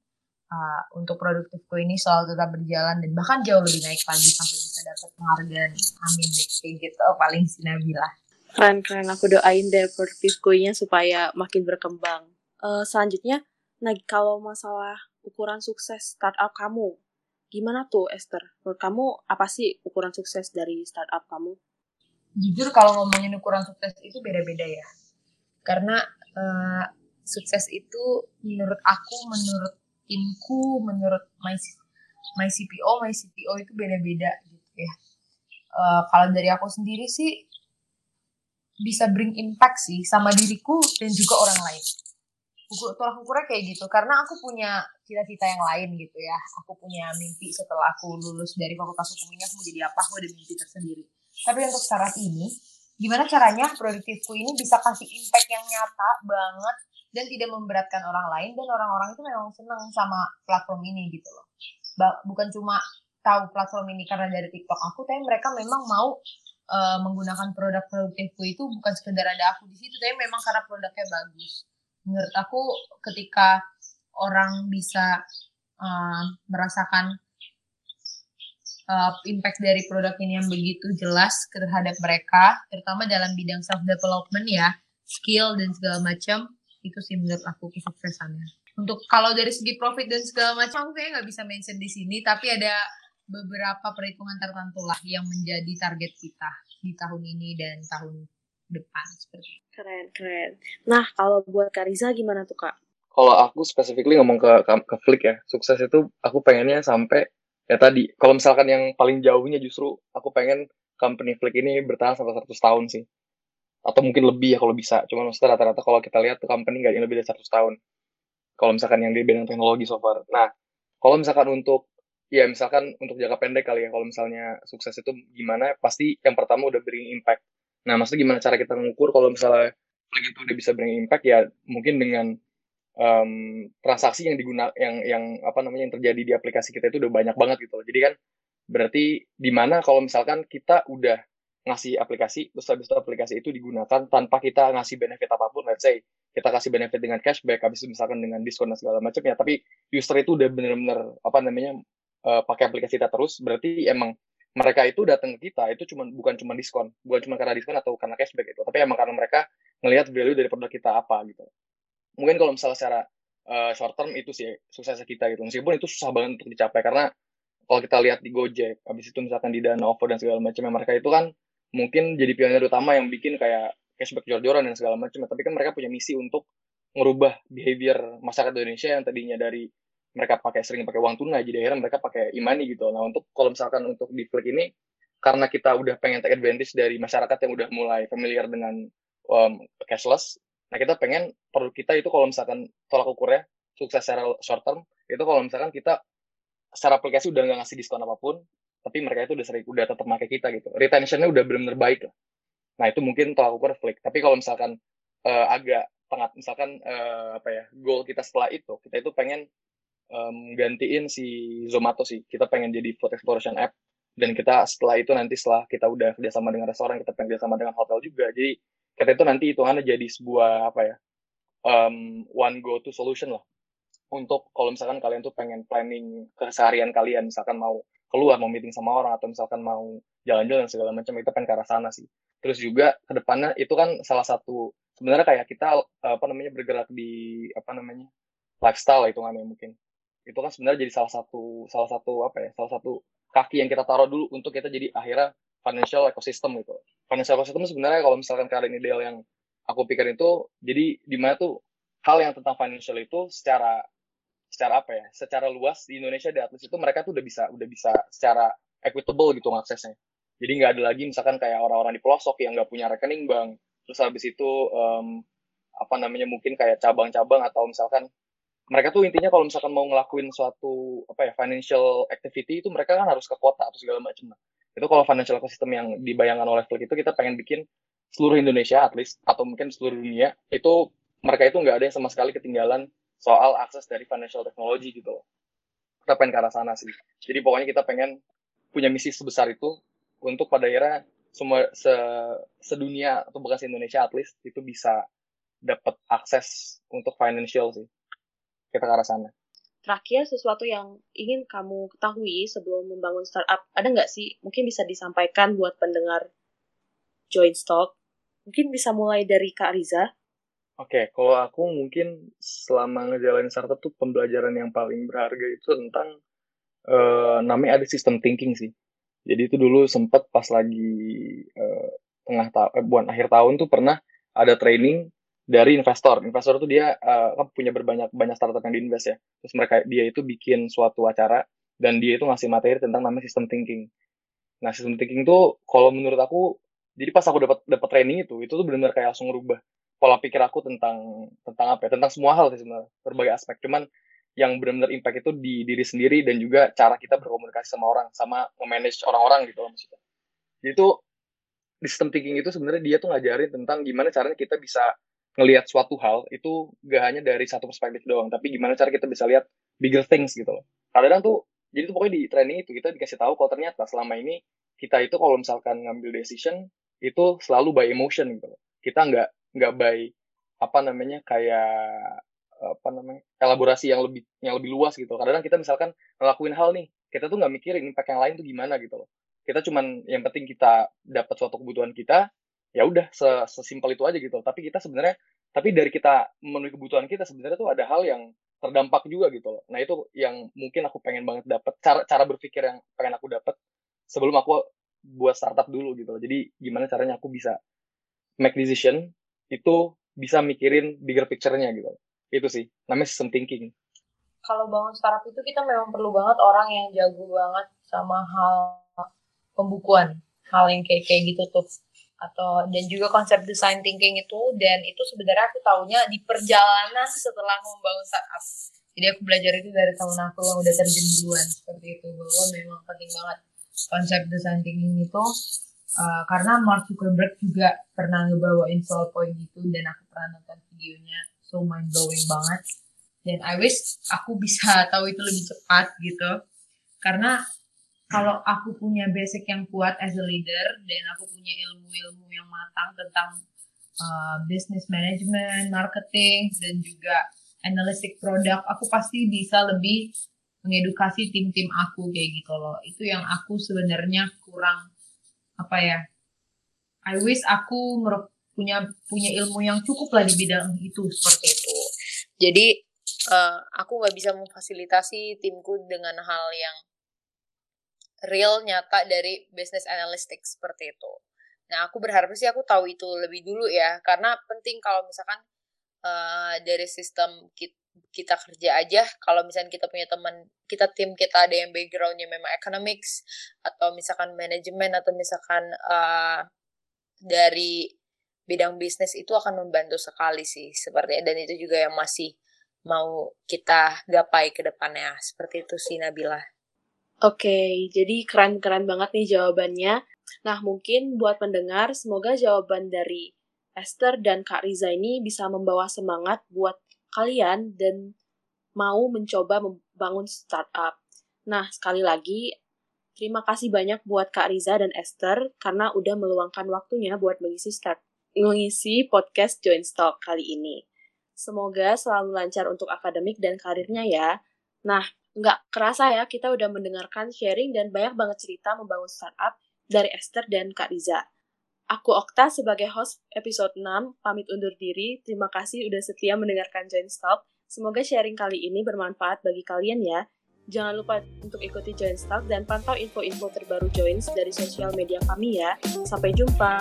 uh, untuk produktifku ini selalu tetap berjalan dan bahkan jauh lebih naik lagi sampai bisa dapat penghargaan. Amin deh, kayak gitu paling si Nabila. Keren-keren, aku doain deh produktifku-nya supaya makin berkembang. Uh, selanjutnya, nah kalau masalah ukuran sukses startup kamu, gimana tuh Esther? Menurut kamu apa sih ukuran sukses dari startup kamu? jujur kalau ngomongin ukuran sukses itu beda-beda ya karena uh, sukses itu menurut aku, menurut timku, menurut my my CPO, my CPO itu beda-beda gitu ya. Uh, kalau dari aku sendiri sih bisa bring impact sih sama diriku dan juga orang lain. Ukur, tolak ukurnya kayak gitu karena aku punya cita-cita yang lain gitu ya. Aku punya mimpi setelah aku lulus dari fakultas hukum ini aku mau jadi apa, aku ada mimpi tersendiri. Tapi untuk saat ini, gimana caranya produktifku ini bisa kasih impact yang nyata banget dan tidak memberatkan orang lain dan orang-orang itu memang senang sama platform ini gitu loh. Bukan cuma tahu platform ini karena dari TikTok aku, tapi mereka memang mau uh, menggunakan produk produktifku itu bukan sekedar ada aku di situ, tapi memang karena produknya bagus. Menurut aku ketika orang bisa uh, merasakan uh, impact dari produk ini yang begitu jelas terhadap mereka, terutama dalam bidang self development ya, skill dan segala macam, itu sih menurut aku kesuksesannya. Untuk kalau dari segi profit dan segala macam, kayaknya nggak bisa mention di sini, tapi ada beberapa perhitungan tertentu lah yang menjadi target kita di tahun ini dan tahun depan seperti itu. Keren, keren. Nah, kalau buat Kariza gimana tuh, Kak? Kalau aku specifically ngomong ke, ke, ke Flick ya, sukses itu aku pengennya sampai ya tadi kalau misalkan yang paling jauhnya justru aku pengen company Flick ini bertahan sampai 100 tahun sih atau mungkin lebih ya kalau bisa cuman maksudnya rata-rata kalau kita lihat tuh company nggak lebih dari 100 tahun kalau misalkan yang di bidang teknologi so far nah kalau misalkan untuk ya misalkan untuk jangka pendek kali ya kalau misalnya sukses itu gimana pasti yang pertama udah bring impact nah maksudnya gimana cara kita mengukur kalau misalnya Flick itu udah bisa bring impact ya mungkin dengan um, transaksi yang digunakan yang yang apa namanya yang terjadi di aplikasi kita itu udah banyak banget gitu loh. Jadi kan berarti di mana kalau misalkan kita udah ngasih aplikasi terus habis itu aplikasi itu digunakan tanpa kita ngasih benefit apa pun let's say kita kasih benefit dengan cashback habis itu misalkan dengan diskon dan segala macam ya tapi user itu udah bener-bener apa namanya uh, pakai aplikasi kita terus berarti emang mereka itu datang ke kita itu cuma bukan cuma diskon. Bukan cuma karena diskon atau karena cashback itu tapi emang karena mereka ngelihat value dari produk kita apa gitu. Mungkin kalau misalnya secara uh, short term itu sih suksesnya kita gitu. Meskipun itu susah banget untuk dicapai karena kalau kita lihat di Gojek habis itu misalkan di Dana OVO dan segala macam mereka itu kan mungkin jadi pionir utama yang bikin kayak cashback jor-joran dan segala macam. Tapi kan mereka punya misi untuk merubah behavior masyarakat Indonesia yang tadinya dari mereka pakai sering pakai uang tunai jadi akhirnya mereka pakai imani gitu nah untuk kalau misalkan untuk di Flick ini karena kita udah pengen take advantage dari masyarakat yang udah mulai familiar dengan um, cashless Nah kita pengen produk kita itu kalau misalkan tolak ukurnya sukses secara short term itu kalau misalkan kita secara aplikasi udah nggak ngasih diskon apa pun, tapi mereka itu udah sering udah tetap pakai kita gitu. Retentionnya udah benar-benar baik lah. Nah itu mungkin tolak ukur flick. Tapi kalau misalkan uh, agak tengah misalkan uh, apa ya goal kita setelah itu kita itu pengen um, gantiin si Zomato sih. Kita pengen jadi food exploration app dan kita setelah itu nanti setelah kita udah kerjasama dengan restoran kita pengen kerjasama dengan hotel juga. Jadi kita itu nanti hitungannya jadi sebuah apa ya um, one go to solution lah untuk kalau misalkan kalian tuh pengen planning keseharian kalian misalkan mau keluar mau meeting sama orang atau misalkan mau jalan-jalan segala macam itu kan ke arah sana sih terus juga ke depannya itu kan salah satu sebenarnya kayak kita apa namanya bergerak di apa namanya lifestyle hitungannya mungkin itu kan sebenarnya jadi salah satu salah satu apa ya salah satu kaki yang kita taruh dulu untuk kita jadi akhirnya financial ecosystem gitu. Financial ecosystem sebenarnya kalau misalkan kalian ideal yang aku pikir itu, jadi di mana tuh hal yang tentang financial itu secara secara apa ya, secara luas di Indonesia di atas itu mereka tuh udah bisa udah bisa secara equitable gitu ngaksesnya. Jadi nggak ada lagi misalkan kayak orang-orang di pelosok yang nggak punya rekening bank, terus habis itu um, apa namanya mungkin kayak cabang-cabang atau misalkan mereka tuh intinya kalau misalkan mau ngelakuin suatu apa ya financial activity itu mereka kan harus ke kota atau segala macam itu kalau financial ecosystem yang dibayangkan oleh Flick itu kita pengen bikin seluruh Indonesia at least atau mungkin seluruh dunia itu mereka itu nggak ada yang sama sekali ketinggalan soal akses dari financial technology gitu loh. Kita pengen ke arah sana sih. Jadi pokoknya kita pengen punya misi sebesar itu untuk pada era semua se, sedunia atau bukan se Indonesia at least itu bisa dapat akses untuk financial sih. Kita ke arah sana. Terakhir sesuatu yang ingin kamu ketahui sebelum membangun startup ada nggak sih? Mungkin bisa disampaikan buat pendengar join stock. Mungkin bisa mulai dari kak Riza. Oke, okay, kalau aku mungkin selama ngejalanin startup tuh pembelajaran yang paling berharga itu tentang uh, namanya ada sistem thinking sih. Jadi itu dulu sempet pas lagi uh, tengah tahun, eh, bukan akhir tahun tuh pernah ada training dari investor. Investor itu dia uh, punya berbanyak banyak startup yang diinvest ya. Terus mereka dia itu bikin suatu acara dan dia itu ngasih materi tentang namanya system thinking. Nah, system thinking itu kalau menurut aku jadi pas aku dapat dapat training itu, itu tuh benar-benar kayak langsung ngerubah pola pikir aku tentang tentang apa ya? Tentang semua hal sih sebenarnya, berbagai aspek. Cuman yang benar-benar impact itu di diri sendiri dan juga cara kita berkomunikasi sama orang, sama nge-manage orang-orang gitu loh maksudnya. Jadi itu di system thinking itu sebenarnya dia tuh ngajarin tentang gimana caranya kita bisa ngelihat suatu hal itu gak hanya dari satu perspektif doang, tapi gimana cara kita bisa lihat bigger things gitu loh. Kadang tuh jadi tuh pokoknya di training itu kita dikasih tahu kalau ternyata selama ini kita itu kalau misalkan ngambil decision itu selalu by emotion gitu loh. Kita nggak nggak by apa namanya kayak apa namanya elaborasi yang lebih yang lebih luas gitu. Kadang kita misalkan ngelakuin hal nih, kita tuh nggak mikirin impact yang lain tuh gimana gitu loh. Kita cuman yang penting kita dapat suatu kebutuhan kita, ya udah sesimpel itu aja gitu. Tapi kita sebenarnya tapi dari kita memenuhi kebutuhan kita sebenarnya tuh ada hal yang terdampak juga gitu loh. Nah itu yang mungkin aku pengen banget dapat cara cara berpikir yang pengen aku dapat sebelum aku buat startup dulu gitu loh. Jadi gimana caranya aku bisa make decision itu bisa mikirin bigger picture-nya gitu. Itu sih namanya system thinking. Kalau bangun startup itu kita memang perlu banget orang yang jago banget sama hal pembukuan, hal yang kayak kayak gitu tuh atau dan juga konsep design thinking itu dan itu sebenarnya aku tahunya di perjalanan setelah membangun startup. Jadi aku belajar itu dari temen aku yang udah terjun duluan seperti itu. Bahwa memang penting banget konsep design thinking itu uh, karena Mark Zuckerberg juga pernah ngebawain soal point itu dan aku pernah nonton videonya. So mind blowing banget. Dan I wish aku bisa tahu itu lebih cepat gitu. Karena kalau aku punya basic yang kuat as a leader dan aku punya ilmu-ilmu yang matang tentang uh, business management, marketing dan juga analytic produk, aku pasti bisa lebih mengedukasi tim-tim aku kayak gitu loh. Itu yang aku sebenarnya kurang apa ya? I wish aku punya punya ilmu yang cukup lah di bidang itu seperti itu. Jadi uh, aku nggak bisa memfasilitasi timku dengan hal yang real nyata dari business analytics seperti itu. Nah, aku berharap sih aku tahu itu lebih dulu ya, karena penting kalau misalkan uh, dari sistem kita, kita kerja aja, kalau misalkan kita punya teman, kita tim kita ada yang backgroundnya memang economics, atau misalkan manajemen, atau misalkan uh, dari bidang bisnis itu akan membantu sekali sih, seperti dan itu juga yang masih mau kita gapai ke depannya, seperti itu sih Nabila. Oke, jadi keren-keren banget nih jawabannya. Nah, mungkin buat pendengar, semoga jawaban dari Esther dan Kak Riza ini bisa membawa semangat buat kalian dan mau mencoba membangun startup. Nah, sekali lagi, terima kasih banyak buat Kak Riza dan Esther karena udah meluangkan waktunya buat mengisi start mengisi podcast Join Stock kali ini. Semoga selalu lancar untuk akademik dan karirnya ya. Nah, nggak kerasa ya kita udah mendengarkan sharing dan banyak banget cerita membangun startup dari Esther dan Kak Riza. Aku Okta sebagai host episode 6, pamit undur diri. Terima kasih udah setia mendengarkan Join Stop. Semoga sharing kali ini bermanfaat bagi kalian ya. Jangan lupa untuk ikuti Join Stop dan pantau info-info terbaru Joins dari sosial media kami ya. Sampai jumpa!